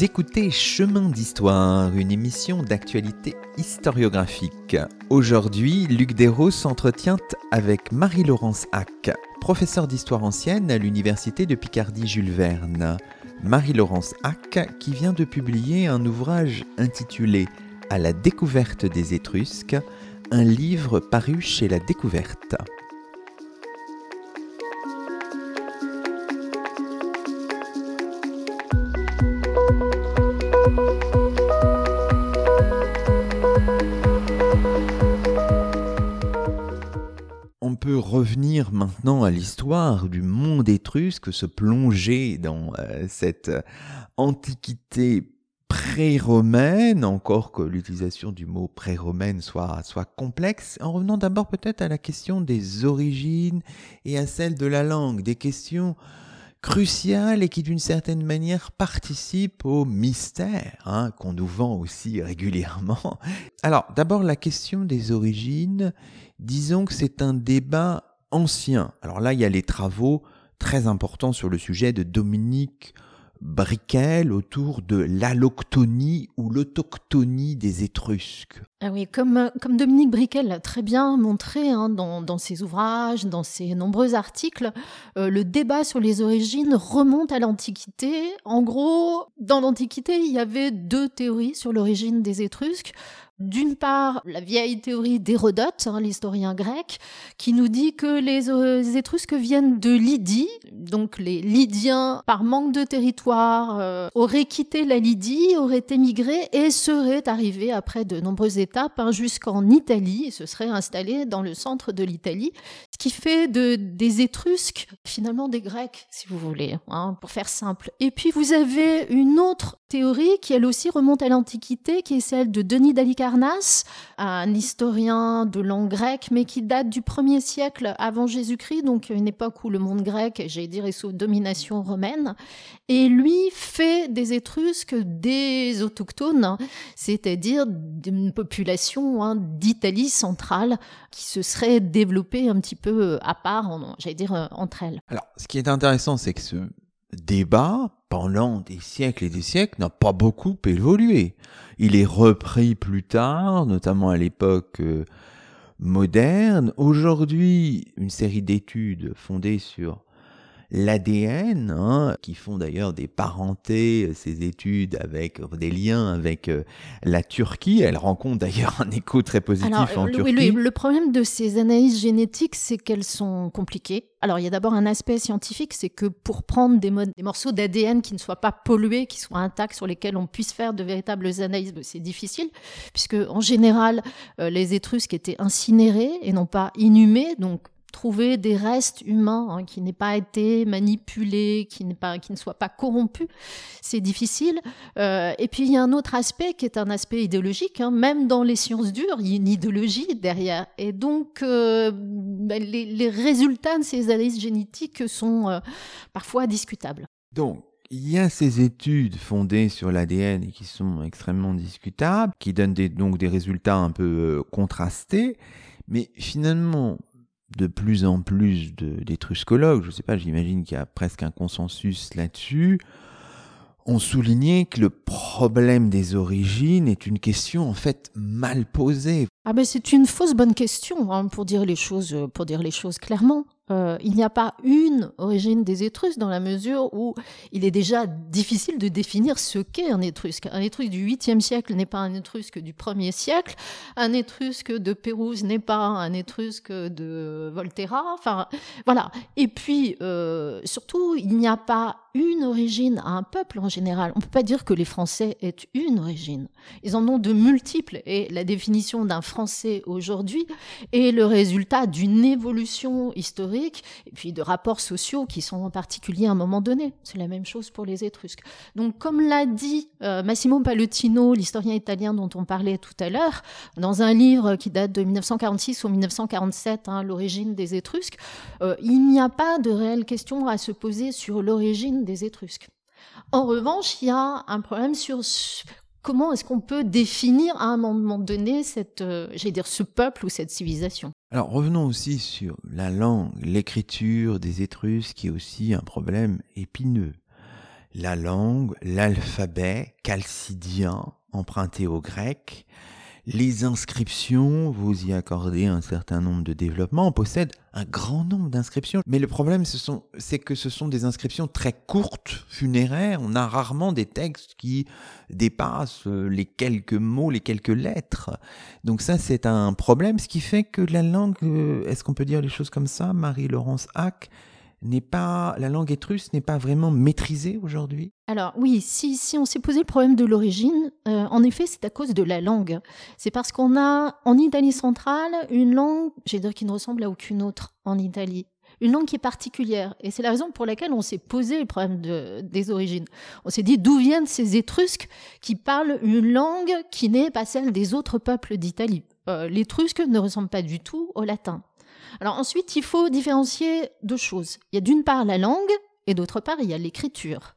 Écoutez Chemin d'Histoire, une émission d'actualité historiographique. Aujourd'hui, Luc Desros s'entretient avec Marie-Laurence Hack, professeure d'histoire ancienne à l'Université de Picardie Jules Verne. Marie-Laurence Hack qui vient de publier un ouvrage intitulé À la découverte des Étrusques, un livre paru chez La Découverte. Revenir maintenant à l'histoire du monde étrusque, se plonger dans euh, cette euh, antiquité pré-romaine, encore que l'utilisation du mot pré-romaine soit, soit complexe, en revenant d'abord peut-être à la question des origines et à celle de la langue, des questions cruciales et qui d'une certaine manière participent au mystère hein, qu'on nous vend aussi régulièrement. Alors d'abord la question des origines, disons que c'est un débat ancien. Alors là, il y a les travaux très importants sur le sujet de Dominique Briquel autour de l'alloctonie ou l'autochtonie des Étrusques. Ah oui, comme, comme Dominique Briquel l'a très bien montré hein, dans, dans, ses ouvrages, dans ses nombreux articles, euh, le débat sur les origines remonte à l'Antiquité. En gros, dans l'Antiquité, il y avait deux théories sur l'origine des Étrusques. D'une part, la vieille théorie d'Hérodote, hein, l'historien grec, qui nous dit que les, euh, Étrusques viennent de Lydie, donc les Lydiens, par manque de territoire, euh, auraient quitté la Lydie, auraient émigré et seraient arrivés après de nombreuses étapes hein, jusqu'en Italie et se seraient installés dans le centre de l'Italie, ce qui fait de, des Étrusques finalement des Grecs, si vous voulez, hein, pour faire simple. Et puis vous avez une autre théorie qui elle aussi remonte à l'Antiquité, qui est celle de Denis d'Alicarnasse, un historien de langue grecque, mais qui date du 1er siècle avant Jésus-Christ, donc une époque où le monde grec, j'ai dire, est sous domination romaine. Et lui fait des Étrusques des autochtones, c'est-à-dire d'une population hein, d'Italie centrale qui se serait développée un petit peu à part, j'allais dire, entre elles. Alors, ce qui est intéressant, c'est que ce débat, pendant des siècles et des siècles, n'a pas beaucoup évolué. Il est repris plus tard, notamment à l'époque euh, moderne. Aujourd'hui, une série d'études fondées sur l'ADN, hein, qui font d'ailleurs des parentés, euh, ces études avec des liens avec euh, la Turquie. Elles rencontrent d'ailleurs un écho très positif en Turquie. Oui, le problème de ces analyses génétiques, c'est qu'elles sont compliquées. Alors, il y a d'abord un aspect scientifique, c'est que pour prendre des, des morceaux d'ADN qui ne soient pas pollués, qui soient intacts, sur lesquels on puisse faire de véritables analyses, c'est difficile, puisque en général, euh, les Étrusques étaient incinérés et non pas inhumés, donc trouver des restes humains hein, qui n'aient pas été manipulés, qui, pas, qui ne soient pas corrompus, c'est difficile. Euh, et puis il y a un autre aspect qui est un aspect idéologique. Hein. Même dans les sciences dures, il y a une idéologie derrière. Et donc euh, ben, les, résultats de ces analyses génétiques sont euh, parfois discutables. Donc il y a ces études fondées sur l'ADN qui sont extrêmement discutables, qui donnent donc des résultats un peu contrastés, mais finalement, de plus en plus d'étruscologues, je ne sais pas, j'imagine qu'il y a presque un consensus là-dessus, ont souligné que le problème des origines est une question en fait mal posée. Ah ben c'est une fausse bonne question hein, pour dire les choses pour dire les choses clairement. Euh, il n'y a pas une origine des Étrusques dans la mesure où il est déjà difficile de définir ce qu'est un Étrusque. Un Étrusque du 8e siècle n'est pas un Étrusque du 1er siècle. Un Étrusque de Pérouse n'est pas un Étrusque de Volterra. Enfin, voilà. Et puis, euh, surtout, il n'y a pas une origine à un peuple en général. On ne peut pas dire que les Français aient une origine. Ils en ont de multiples. Et la définition d'un Français aujourd'hui est le résultat d'une évolution historique et puis de rapports sociaux qui sont en particulier à un moment donné. C'est la même chose pour les Étrusques. Donc, comme l'a dit euh, Massimo Pallottino, l'historien italien dont on parlait tout à l'heure, dans un livre qui date de 1946 ou 1947, hein, L'origine des Étrusques, euh, il n'y a pas de réelle question à se poser sur l'origine des Étrusques. En revanche, il y a un problème sur comment est-ce qu'on peut définir à un moment donné cette, euh, dire, ce peuple ou cette civilisation? Alors revenons aussi sur la langue, l'écriture des Étrusques, qui est aussi un problème épineux. La langue, l'alphabet chalcidien emprunté au grec, les inscriptions, vous y accordez un certain nombre de développements. On possède un grand nombre d'inscriptions. Mais le problème, c'est que ce sont des inscriptions très courtes, funéraires. On a rarement des textes qui dépassent les quelques mots, les quelques lettres. Donc ça, c'est un problème. Ce qui fait que la langue, euh, est-ce qu'on peut dire les choses comme ça, Marie-Laurence Hack? N'est pas la langue étrusque n'est pas vraiment maîtrisée aujourd'hui? Alors oui, si, si on s'est posé le problème de l'origine, euh, en effet, c'est à cause de la langue. C'est parce qu'on a en Italie centrale une langue, j'ai dire qui ne ressemble à aucune autre en Italie. Une langue qui est particulière. Et c'est la raison pour laquelle on s'est posé le problème de, des origines. On s'est dit d'où viennent ces Étrusques qui parlent une langue qui n'est pas celle des autres peuples d'Italie? Euh, L'Étrusque ne ressemble pas du tout au latin. Alors ensuite, il faut différencier deux choses. Il y a d'une part la langue et d'autre part, il y a l'écriture.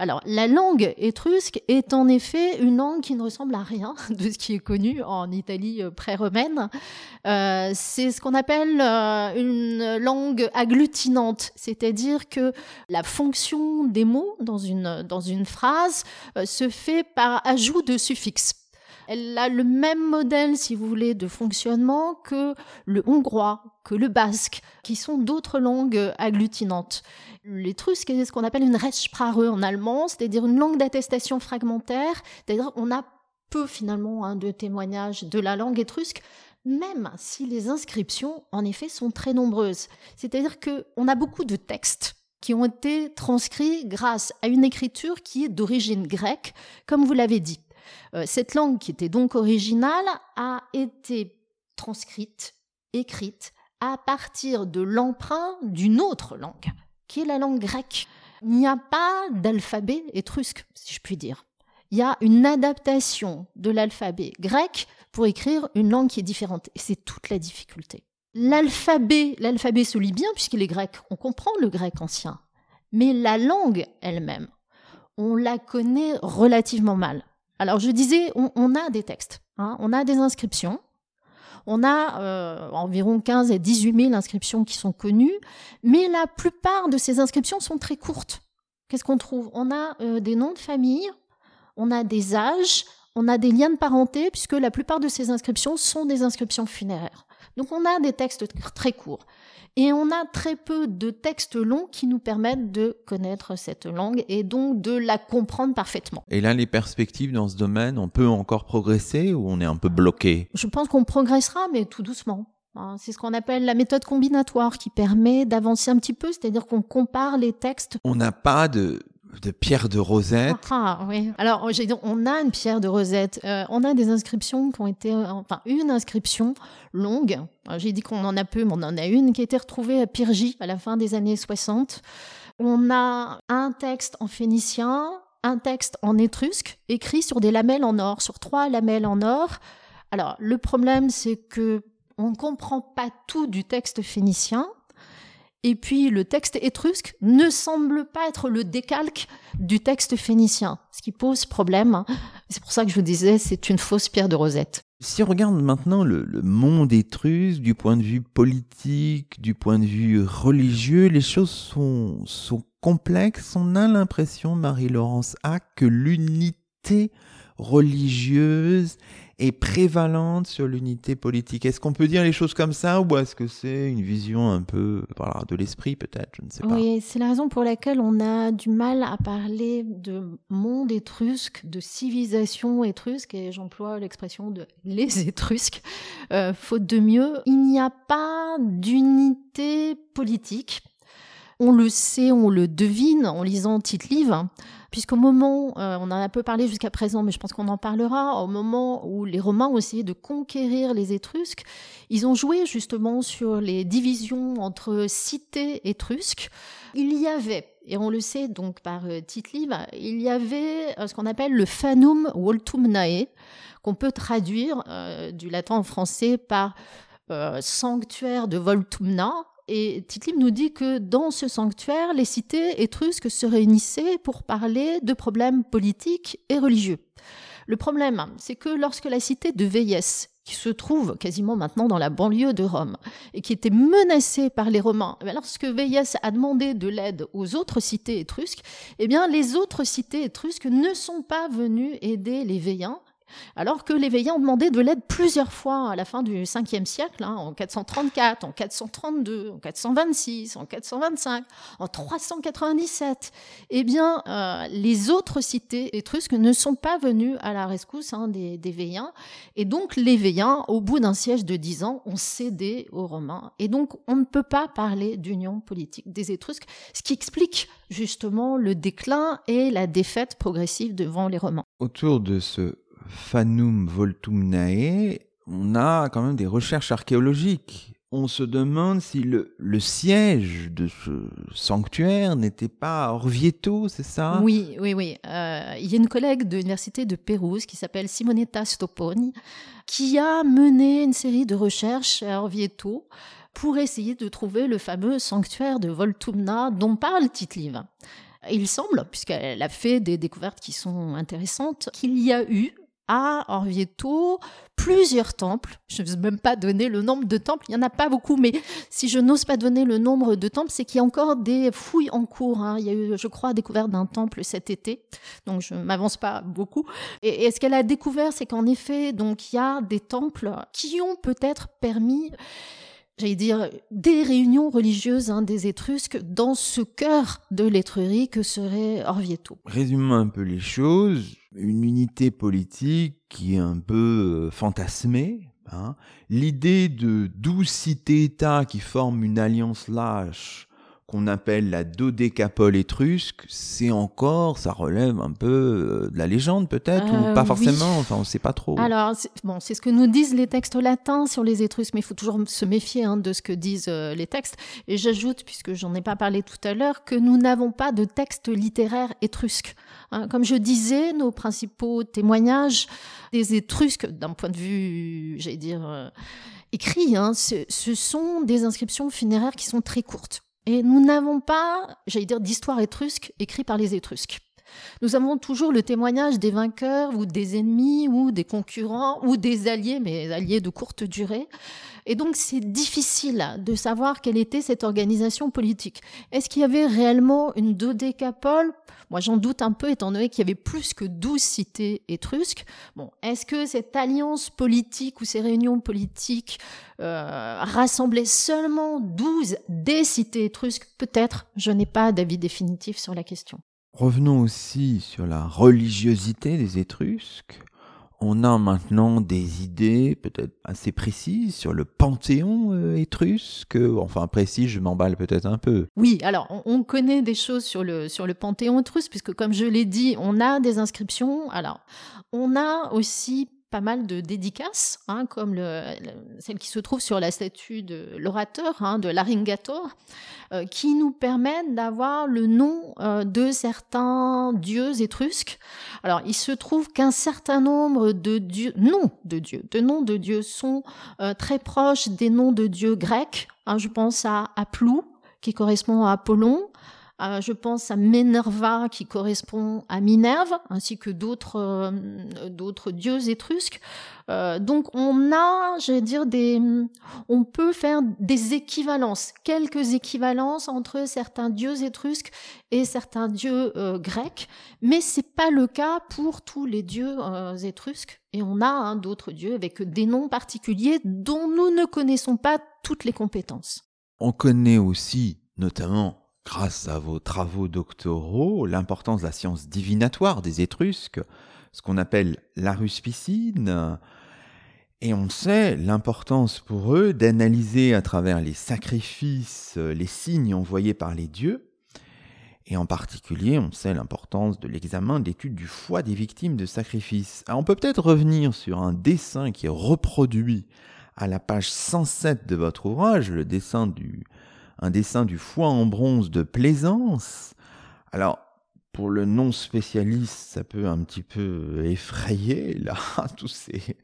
Alors, la langue étrusque est en effet une langue qui ne ressemble à rien de ce qui est connu en Italie euh, pré-romaine. Euh, c'est ce qu'on appelle euh, une langue agglutinante, c'est-à-dire que la fonction des mots dans une, dans une phrase se fait par ajout de suffixes. Elle a le même modèle, si vous voulez, de fonctionnement que le hongrois, que le basque, qui sont d'autres langues agglutinantes. L'étrusque est ce qu'on appelle une Rechtsprache en allemand, c'est-à-dire une langue d'attestation fragmentaire, c'est-à-dire on a peu finalement hein, de témoignages de la langue étrusque, même si les inscriptions, en effet, sont très nombreuses. C'est-à-dire qu'on a beaucoup de textes qui ont été transcrits grâce à une écriture qui est d'origine grecque, comme vous l'avez dit. Euh, cette langue, qui était donc originale, a été transcrite, écrite, à partir de l'emprunt d'une autre langue, qui est la langue grecque. Il n'y a pas d'alphabet étrusque, si je puis dire. Il y a une adaptation de l'alphabet grec pour écrire une langue qui est différente. Et c'est toute la difficulté. L'alphabet, l'alphabet se lit bien puisqu'il est grec. On comprend le grec ancien. Mais la langue elle-même, on la connaît relativement mal. Alors je disais, on, a des textes, hein. on a des inscriptions, on a euh, environ 15 à 18 000 inscriptions qui sont connues, mais la plupart de ces inscriptions sont très courtes. Qu'est-ce qu'on trouve? On a euh, des noms de famille, on a des âges, on a des liens de parenté, puisque la plupart de ces inscriptions sont des inscriptions funéraires. Donc on a des textes très courts. Et on a très peu de textes longs qui nous permettent de connaître cette langue et donc de la comprendre parfaitement. Et là, les perspectives dans ce domaine, on peut encore progresser ou on est un peu bloqué? Je pense qu'on progressera, mais tout doucement. Hein, c'est ce qu'on appelle la méthode combinatoire qui permet d'avancer un petit peu, c'est-à-dire qu'on compare les textes. On n'a pas de, de pierre de Rosette. Ah, oui. Alors, on a une pierre de Rosette. Euh, on a des inscriptions qui ont été, euh, enfin, une inscription longue. J'ai dit qu'on en a peu, mais on en a une qui a été retrouvée à Pyrgie à la fin des années 60. On a un texte en phénicien, un texte en étrusque, écrit sur des lamelles en or, sur trois lamelles en or. Alors, le problème, c'est que on ne comprend pas tout du texte phénicien. Et puis le texte étrusque ne semble pas être le décalque du texte phénicien, ce qui pose problème. C'est pour ça que je vous disais, c'est une fausse pierre de Rosette. Si on regarde maintenant le, monde étrusque du point de vue politique, du point de vue religieux, les choses sont, sont complexes. On a l'impression, Marie-Laurence A, que l'unité religieuse est prévalente sur l'unité politique. Est-ce qu'on peut dire les choses comme ça ou est-ce que c'est une vision un peu voilà, de l'esprit peut-être Je ne sais pas. Oui, c'est la raison pour laquelle on a du mal à parler de monde étrusque, de civilisation étrusque, et j'emploie l'expression de les étrusques, euh, faute de mieux. Il n'y a pas d'unité politique. On le sait, on le devine en lisant Tite-Livre puisqu'au moment, euh, on en a un peu parlé jusqu'à présent, mais je pense qu'on en parlera, au moment où les Romains ont essayé de conquérir les Étrusques, ils ont joué justement sur les divisions entre cités étrusques. Il y avait, et on le sait donc par euh, Tite-Live, il y avait euh, ce qu'on appelle le fanum voltumnae, qu'on peut traduire du latin en français par sanctuaire de Voltumna, et Titlim nous dit que dans ce sanctuaire, les cités étrusques se réunissaient pour parler de problèmes politiques et religieux. Le problème, c'est que lorsque la cité de Veillès, qui se trouve quasiment maintenant dans la banlieue de Rome et qui était menacée par les Romains, eh lorsque Veillès a demandé de l'aide aux autres cités étrusques, eh bien les autres cités étrusques ne sont pas venues aider les Veillans alors que les Veillans ont demandé de l'aide plusieurs fois à la fin du 5e siècle, hein, en 434, en 432, en 426, en 425, en 397. Eh bien, euh, les autres cités étrusques ne sont pas venues à la rescousse hein, des, des. Et donc, les Veillans, au bout d'un siège de dix ans, ont cédé aux Romains. Et donc, on ne peut pas parler d'union politique des Étrusques, ce qui explique justement le déclin et la défaite progressive devant les Romains. Autour de ce Fanum Voltumnae, on a quand même des recherches archéologiques. On se demande si le, siège de ce sanctuaire n'était pas Orvieto, c'est ça? Oui, oui, oui. Euh, il y a une collègue de l'université de Pérouse qui s'appelle Simonetta Stoponi qui a mené une série de recherches à Orvieto pour essayer de trouver le fameux sanctuaire de Voltumna dont parle Tite-Live. Il semble, puisqu'elle a fait des découvertes qui sont intéressantes, qu'il y a eu à Orvieto plusieurs temples. Je ne vais même pas donner le nombre de temples, il n'y en a pas beaucoup, mais si je n'ose pas donner le nombre de temples, c'est qu'il y a encore des fouilles en cours. Hein. Il y a eu, je crois, découverte d'un temple cet été, donc je m'avance pas beaucoup. Et, et ce qu'elle a découvert, c'est qu'en effet, donc il y a des temples qui ont peut-être permis j'allais dire, des réunions religieuses hein, des Étrusques dans ce cœur de l'Étrurie que serait Orvieto. Résumons un peu les choses. Une unité politique qui est un peu euh, fantasmée. Hein. L'idée de douze cités-États qui forment une alliance lâche qu'on appelle la dodécapole étrusque, c'est encore, ça relève un peu euh, de la légende peut-être, ou euh, pas forcément, enfin on ne sait pas trop. Alors, bon, c'est ce que nous disent les textes latins sur les Étrusques, mais il faut toujours se méfier hein, de ce que disent euh, les textes. Et j'ajoute, puisque j'en ai pas parlé tout à l'heure, que nous n'avons pas de texte littéraire étrusque. Hein. comme je disais, nos principaux témoignages des Étrusques, d'un point de vue, j'allais dire, écrit, hein, ce sont des inscriptions funéraires qui sont très courtes. Et nous n'avons pas, j'allais dire, d'histoire étrusque écrite par les Étrusques. Nous avons toujours le témoignage des vainqueurs ou des ennemis ou des concurrents ou des alliés, mais alliés de courte durée. Et donc c'est difficile de savoir quelle était cette organisation politique. Est-ce qu'il y avait réellement une dodécapole? Moi j'en doute un peu étant donné qu'il y avait plus que douze cités étrusques. Bon, est-ce que cette alliance politique ou ces réunions politiques euh, rassemblaient seulement douze des cités étrusques? Peut-être, je n'ai pas d'avis définitif sur la question. Revenons aussi sur la religiosité des Étrusques. On a maintenant des idées peut-être assez précises sur le panthéon euh, étrusque. Enfin, précis, je m'emballe peut-être un peu. Oui, alors on, connaît des choses sur le, sur le panthéon étrusque, puisque comme je l'ai dit, on a des inscriptions. Alors, on a aussi pas mal de dédicaces, hein, comme le, celle qui se trouve sur la statue de l'orateur, hein, de l'Aringator, euh, qui nous permettent d'avoir le nom euh, de certains dieux étrusques. Alors, il se trouve qu'un certain nombre de dieux, noms de dieux, de noms de dieux sont euh, très proches des noms de dieux grecs. Hein, je pense à Aplou, qui correspond à Apollon, Euh, je pense à Minerva qui correspond à Minerve, ainsi que d'autres euh, dieux étrusques. Euh, donc on a, on peut faire des équivalences, quelques équivalences entre certains dieux étrusques et certains dieux grecs, mais c'est pas le cas pour tous les dieux étrusques. Et on a hein, d'autres dieux avec des noms particuliers dont nous ne connaissons pas toutes les compétences. On connaît aussi, notamment grâce à vos travaux doctoraux, l'importance de la science divinatoire des Étrusques, ce qu'on appelle la ruspicine. Et on sait l'importance pour eux d'analyser à travers les sacrifices les signes envoyés par les dieux. Et en particulier, on sait l'importance de l'examen de du foie des victimes de sacrifices. on peut peut-être revenir sur un dessin qui est reproduit à la page 107 de votre ouvrage, le dessin du, un dessin du foie en bronze de Plaisance. Alors, pour le non spécialiste, ça peut un petit peu effrayer, là, tous ces,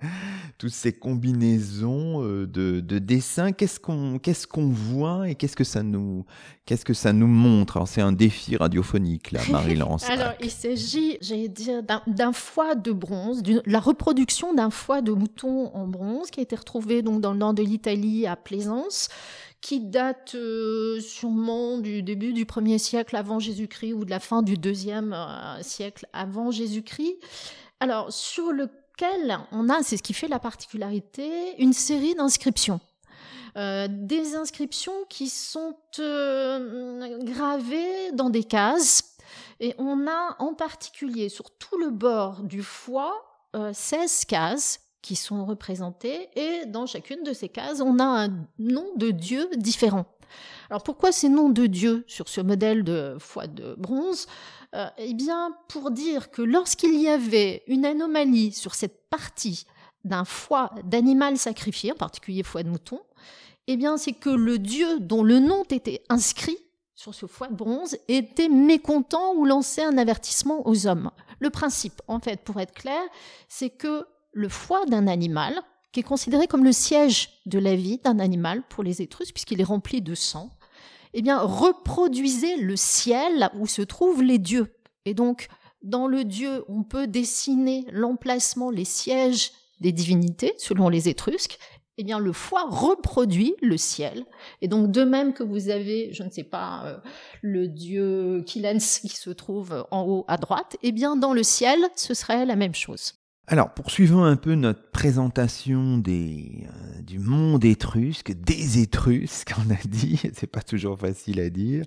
toutes ces combinaisons euh, de, de dessins. Qu'est-ce qu'on qu'est-ce qu'on voit et qu'est-ce que ça nous qu'est-ce que ça nous montre? Alors, c'est un défi radiophonique, là, Marie-Laurence. Alors, il s'agit, j'allais dire, d'un foie de bronze, la reproduction d'un foie de mouton en bronze qui a été retrouvé donc dans le nord de l'Italie à Plaisance qui date euh, sûrement du début du premier siècle avant Jésus-Christ ou de la fin du deuxième euh, siècle avant Jésus-Christ. Alors, sur lequel on a, c'est ce qui fait la particularité, une série d'inscriptions. Euh, des inscriptions qui sont gravées dans des cases. Et on a en particulier sur tout le bord du foie 16 cases qui sont représentés et dans chacune de ces cases, on a un nom de Dieu différent. Alors pourquoi ces noms de Dieu sur ce modèle de foie de bronze? Euh, Eh bien, pour dire que lorsqu'il y avait une anomalie sur cette partie d'un foie d'animal sacrifié, en particulier foie de mouton, eh bien, c'est que le Dieu dont le nom était inscrit sur ce foie de bronze était mécontent ou lançait un avertissement aux hommes. Le principe, en fait, pour être clair, c'est que le foie d'un animal, qui est considéré comme le siège de la vie d'un animal pour les Étrusques, puisqu'il est rempli de sang, eh bien, reproduisait le ciel où se trouvent les dieux. Et donc, dans le dieu, on peut dessiner l'emplacement, les sièges des divinités, selon les Étrusques. Eh bien, le foie reproduit le ciel. Et donc, de même que vous avez, je ne sais pas, euh, le dieu Kilens qui se trouve en haut à droite, eh bien, dans le ciel, ce serait la même chose. Alors, poursuivons un peu notre présentation euh, du monde étrusque, des Étrusques, on a dit, c'est pas toujours facile à dire,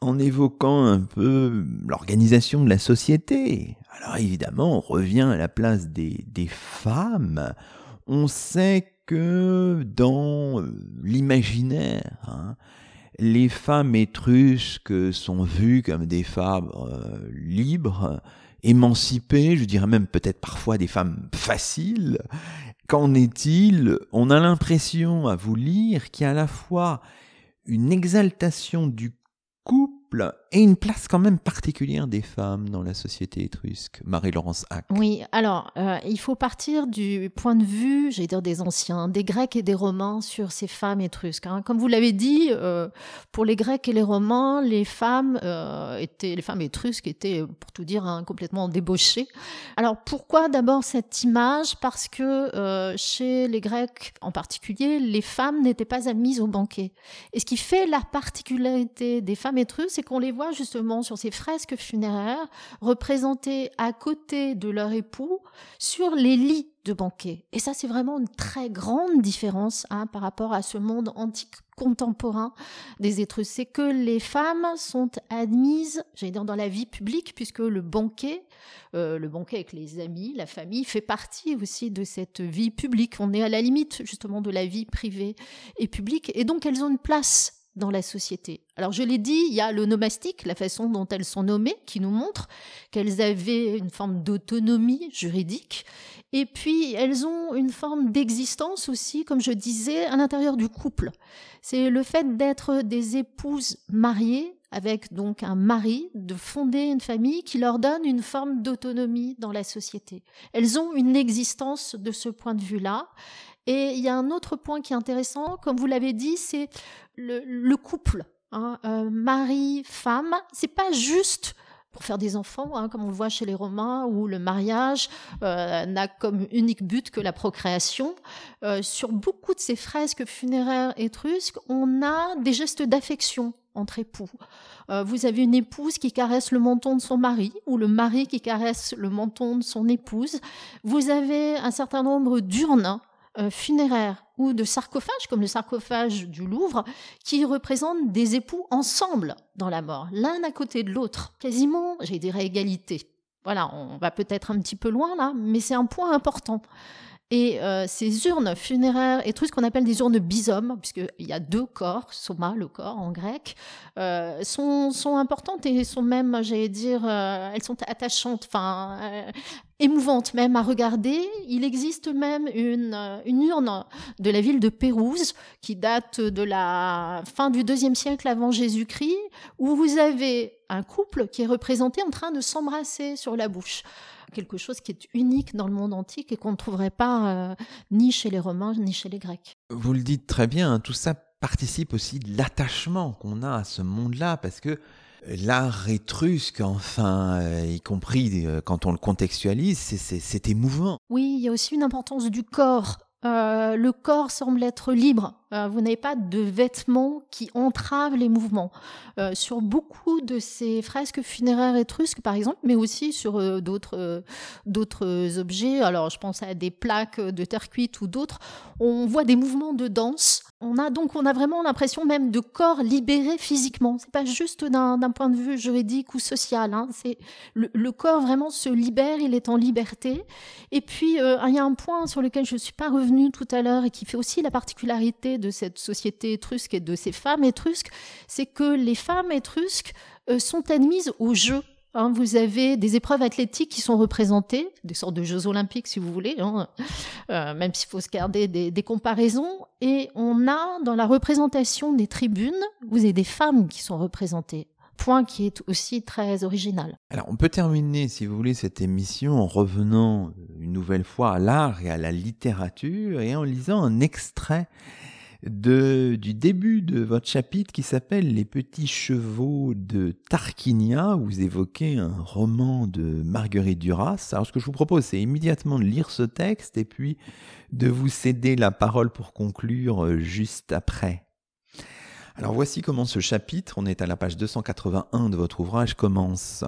en évoquant un peu l'organisation de la société. Alors évidemment, on revient à la place des, des femmes. On sait que dans euh, l'imaginaire, hein, les femmes étrusques sont vues comme des femmes euh, libres, émancipées, je dirais même peut-être parfois des femmes faciles. Qu'en est-il? On a l'impression à vous lire qu'il y a à la fois une exaltation du couple et une place quand même particulière des femmes dans la société étrusque. Marie-Laurence Hack. Oui, alors euh, il faut partir du point de vue, j'allais dire des anciens, des Grecs et des Romains sur ces femmes étrusques. Hein. Comme vous l'avez dit, euh, pour les Grecs et les Romains, les femmes euh, étaient, les femmes étrusques étaient, pour tout dire, hein, complètement débauchées. Alors pourquoi d'abord cette image? Parce que chez les Grecs en particulier, les femmes n'étaient pas admises au banquet. Et ce qui fait la particularité des femmes étrusques, c'est qu'on les voit justement sur ces fresques funéraires représentées à côté de leur époux sur les lits de banquet. Et ça, c'est vraiment une très grande différence hein, par rapport à ce monde antique contemporain des Étrusques. C'est que les femmes sont admises, j'allais dire, dans la vie publique, puisque le banquet, euh, le banquet avec les amis, la famille, fait partie aussi de cette vie publique. On est à la limite justement de la vie privée et publique. Et donc, elles ont une place dans la société. Alors je l'ai dit, il y a le nomastique, la façon dont elles sont nommées, qui nous montre qu'elles avaient une forme d'autonomie juridique, et puis elles ont une forme d'existence aussi, comme je disais, à l'intérieur du couple. C'est le fait d'être des épouses mariées avec donc un mari, de fonder une famille qui leur donne une forme d'autonomie dans la société. Elles ont une existence de ce point de vue-là. Et il y a un autre point qui est intéressant, comme vous l'avez dit, c'est le, couple. Hein. Euh, mari, femme, c'est pas juste pour faire des enfants, hein, comme on le voit chez les Romains, où le mariage euh, n'a comme unique but que la procréation. Euh, sur beaucoup de ces fresques funéraires étrusques, on a des gestes d'affection entre époux. Euh, vous avez une épouse qui caresse le menton de son mari ou le mari qui caresse le menton de son épouse. Vous avez un certain nombre d'urnes funéraires ou de sarcophages, comme le sarcophage du Louvre, qui représentent des époux ensemble dans la mort, l'un à côté de l'autre, quasiment, j'ai dirais, égalité. Voilà, on va peut-être un petit peu loin là, mais c'est un point important. Et euh, ces urnes funéraires étrusques qu'on appelle des urnes bisome, puisqu'il y a deux corps, soma, le corps en grec, euh, sont, sont, importantes et sont même, j'allais dire, euh, elles sont attachantes, enfin, émouvantes même à regarder. Il existe même une, une urne de la ville de Pérouse qui date de la fin du deuxième siècle avant Jésus-Christ, où vous avez un couple qui est représenté en train de s'embrasser sur la bouche quelque chose qui est unique dans le monde antique et qu'on ne trouverait pas euh, ni chez les Romains ni chez les Grecs. Vous le dites très bien, hein, tout ça participe aussi de l'attachement qu'on a à ce monde-là, parce que l'art étrusque, enfin, euh, y compris euh, quand on le contextualise, c'est émouvant. Oui, il y a aussi une importance du corps. le corps semble être libre. Euh, vous n'avez pas de vêtements qui entravent les mouvements. Euh, sur beaucoup de ces fresques funéraires étrusques, par exemple, mais aussi sur euh, d'autres d'autres objets, alors je pense à des plaques de terre cuite ou d'autres, on voit des mouvements de danse. On a donc on a vraiment l'impression même de corps libéré physiquement. C'est pas juste d'un point de vue juridique ou social. Hein. C'est le, corps vraiment se libère, il est en liberté. Et puis il y a un point sur lequel je suis pas revenue tout à l'heure et qui fait aussi la particularité de cette société étrusque et de ces femmes étrusques, c'est que les femmes étrusques euh, sont admises au jeu. Hein. vous avez des épreuves athlétiques qui sont représentées, des sortes de Jeux olympiques si vous voulez, hein. euh, même s'il faut se garder des, des, comparaisons. Et on a dans la représentation des tribunes, vous avez des femmes qui sont représentées point qui est aussi très original. Alors on peut terminer, si vous voulez, cette émission en revenant une nouvelle fois à l'art et à la littérature et en lisant un extrait de, du début de votre chapitre qui s'appelle Les petits chevaux de Tarquinia. Vous évoquez un roman de Marguerite Duras. Alors ce que je vous propose, c'est immédiatement de lire ce texte et puis de vous céder la parole pour conclure euh, juste après. Alors voici comment ce chapitre, on est à la page 281 de votre ouvrage, commence.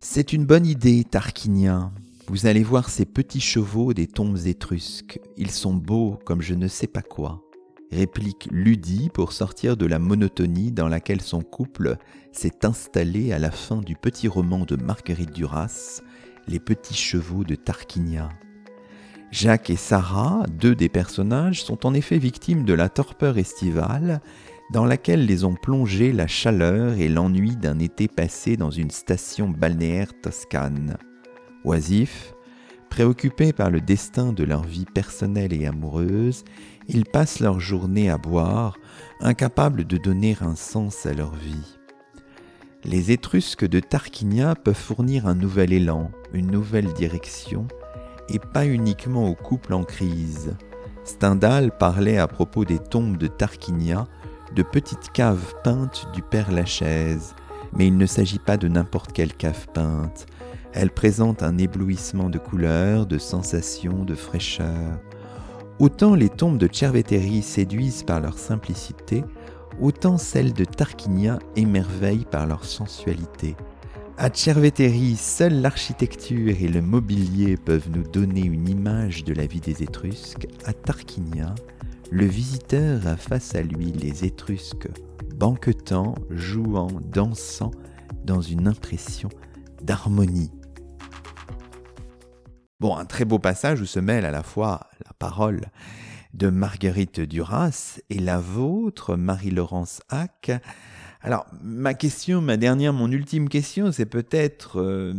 C'est une bonne idée, Tarquinia. Vous allez voir ces petits chevaux des tombes étrusques. Ils sont beaux comme je ne sais pas quoi. Réplique Ludie pour sortir de la monotonie dans laquelle son couple s'est installé à la fin du petit roman de Marguerite Duras, Les petits chevaux de Tarquinia. Jacques et Sarah, deux des personnages, sont en effet victimes de la torpeur estivale dans laquelle les ont plongés la chaleur et l'ennui d'un été passé dans une station balnéaire toscane. Oisifs, préoccupés par le destin de leur vie personnelle et amoureuse, ils passent leur journée à boire, incapables de donner un sens à leur vie. Les Étrusques de Tarquinia peuvent fournir un nouvel élan, une nouvelle direction, et pas uniquement aux couples en crise. Stendhal parlait à propos des tombes de Tarquinia de petites caves peintes du Père Lachaise, mais il ne s'agit pas de n'importe quelle cave peinte, elle présente un éblouissement de couleurs, de sensations, de fraîcheur. Autant les tombes de Cerveteri séduisent par leur simplicité, autant celles de Tarquinia émerveillent par leur sensualité. À Cerveteri, seule l'architecture et le mobilier peuvent nous donner une image de la vie des Étrusques. À Tarquinia, le visiteur a face à lui les Étrusques banquetant, jouant, dansant dans une impression d'harmonie. Bon, un très beau passage où se mêle à la fois la parole de Marguerite Duras et la vôtre, Marie-Laurence Hack. Alors, ma question, ma dernière, mon ultime question, c'est peut-être euh,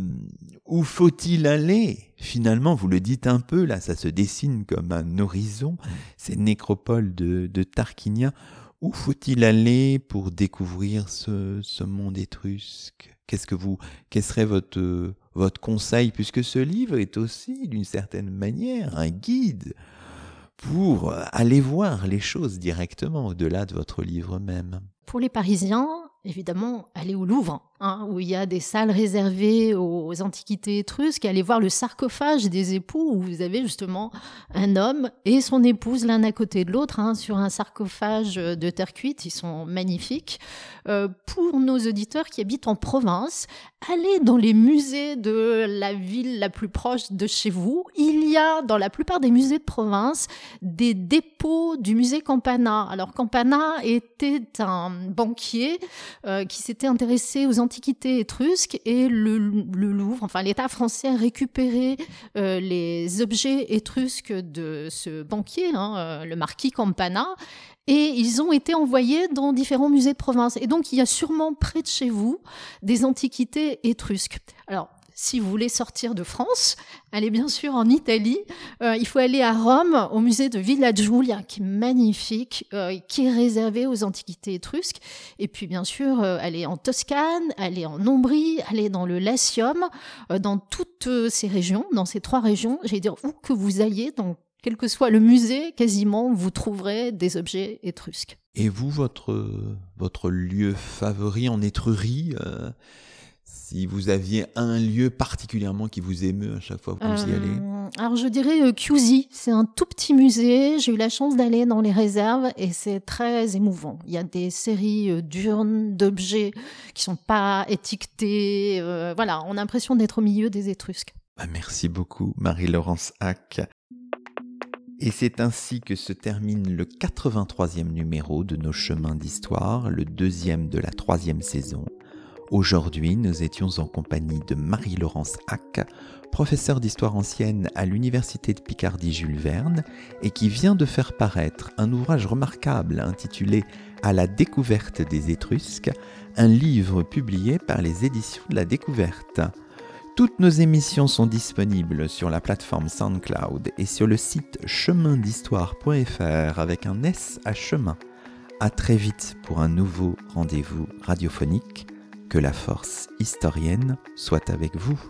où faut-il aller? Finalement, vous le dites un peu, là, ça se dessine comme un horizon, ces nécropoles de, de Tarquinia. Où faut-il aller pour découvrir ce, ce monde étrusque? Qu'est-ce que vous, quel serait votre, votre conseil, puisque ce livre est aussi, d'une certaine manière, un guide pour aller voir les choses directement au-delà de votre livre même? Pour les Parisiens, évidemment, aller au Louvre, hein, où il y a des salles réservées aux antiquités étrusques, aller voir le sarcophage des époux, où vous avez justement un homme et son épouse l'un à côté de l'autre, hein, sur un sarcophage de terre cuite. Ils sont magnifiques. Euh, pour nos auditeurs qui habitent en province, allez dans les musées de la ville la plus proche de chez vous. Il y a dans la plupart des musées de province des dépôts du musée Campana. Alors Campana était un banquier euh, qui s'était intéressé aux antiquités étrusques et le, Louvre, enfin l'État français a récupéré euh, les objets étrusques de ce banquier, hein, euh, le marquis Campana, et ils ont été envoyés dans différents musées de province. Et donc il y a sûrement près de chez vous des antiquités étrusques. Alors si vous voulez sortir de France, allez bien sûr en Italie. Euh, il faut aller à Rome, au musée de Villa Giulia, qui est magnifique, euh, qui est réservé aux antiquités étrusques. Et puis bien sûr, euh, aller en Toscane, aller en Ombrie, aller dans le Latium, dans toutes ces régions, dans ces trois régions. J'allais dire où que vous alliez, donc quel que soit le musée, quasiment, vous trouverez des objets étrusques. Et vous, votre, votre lieu favori en Étrurie si vous aviez un lieu particulièrement qui vous émeut à chaque fois que vous y allez? Euh, Alors je dirais euh, C'est un tout petit musée. J'ai eu la chance d'aller dans les réserves et c'est très émouvant. Il y a des séries euh, d'urnes, d'objets qui sont pas étiquetés. Euh, voilà, on a l'impression d'être au milieu des Étrusques. Bah, merci beaucoup, Marie-Laurence Hack. Et c'est ainsi que se termine le 83e numéro de nos chemins d'histoire, le deuxième de la troisième saison. Aujourd'hui, nous étions en compagnie de Marie-Laurence Hack, professeure d'histoire ancienne à l'Université de Picardie Jules Verne, et qui vient de faire paraître un ouvrage remarquable intitulé À la découverte des Étrusques, un livre publié par les éditions de la découverte. Toutes nos émissions sont disponibles sur la plateforme SoundCloud et sur le site chemindhistoire.fr avec un S à chemin. À très vite pour un nouveau rendez-vous radiophonique. Que la force historienne soit avec vous.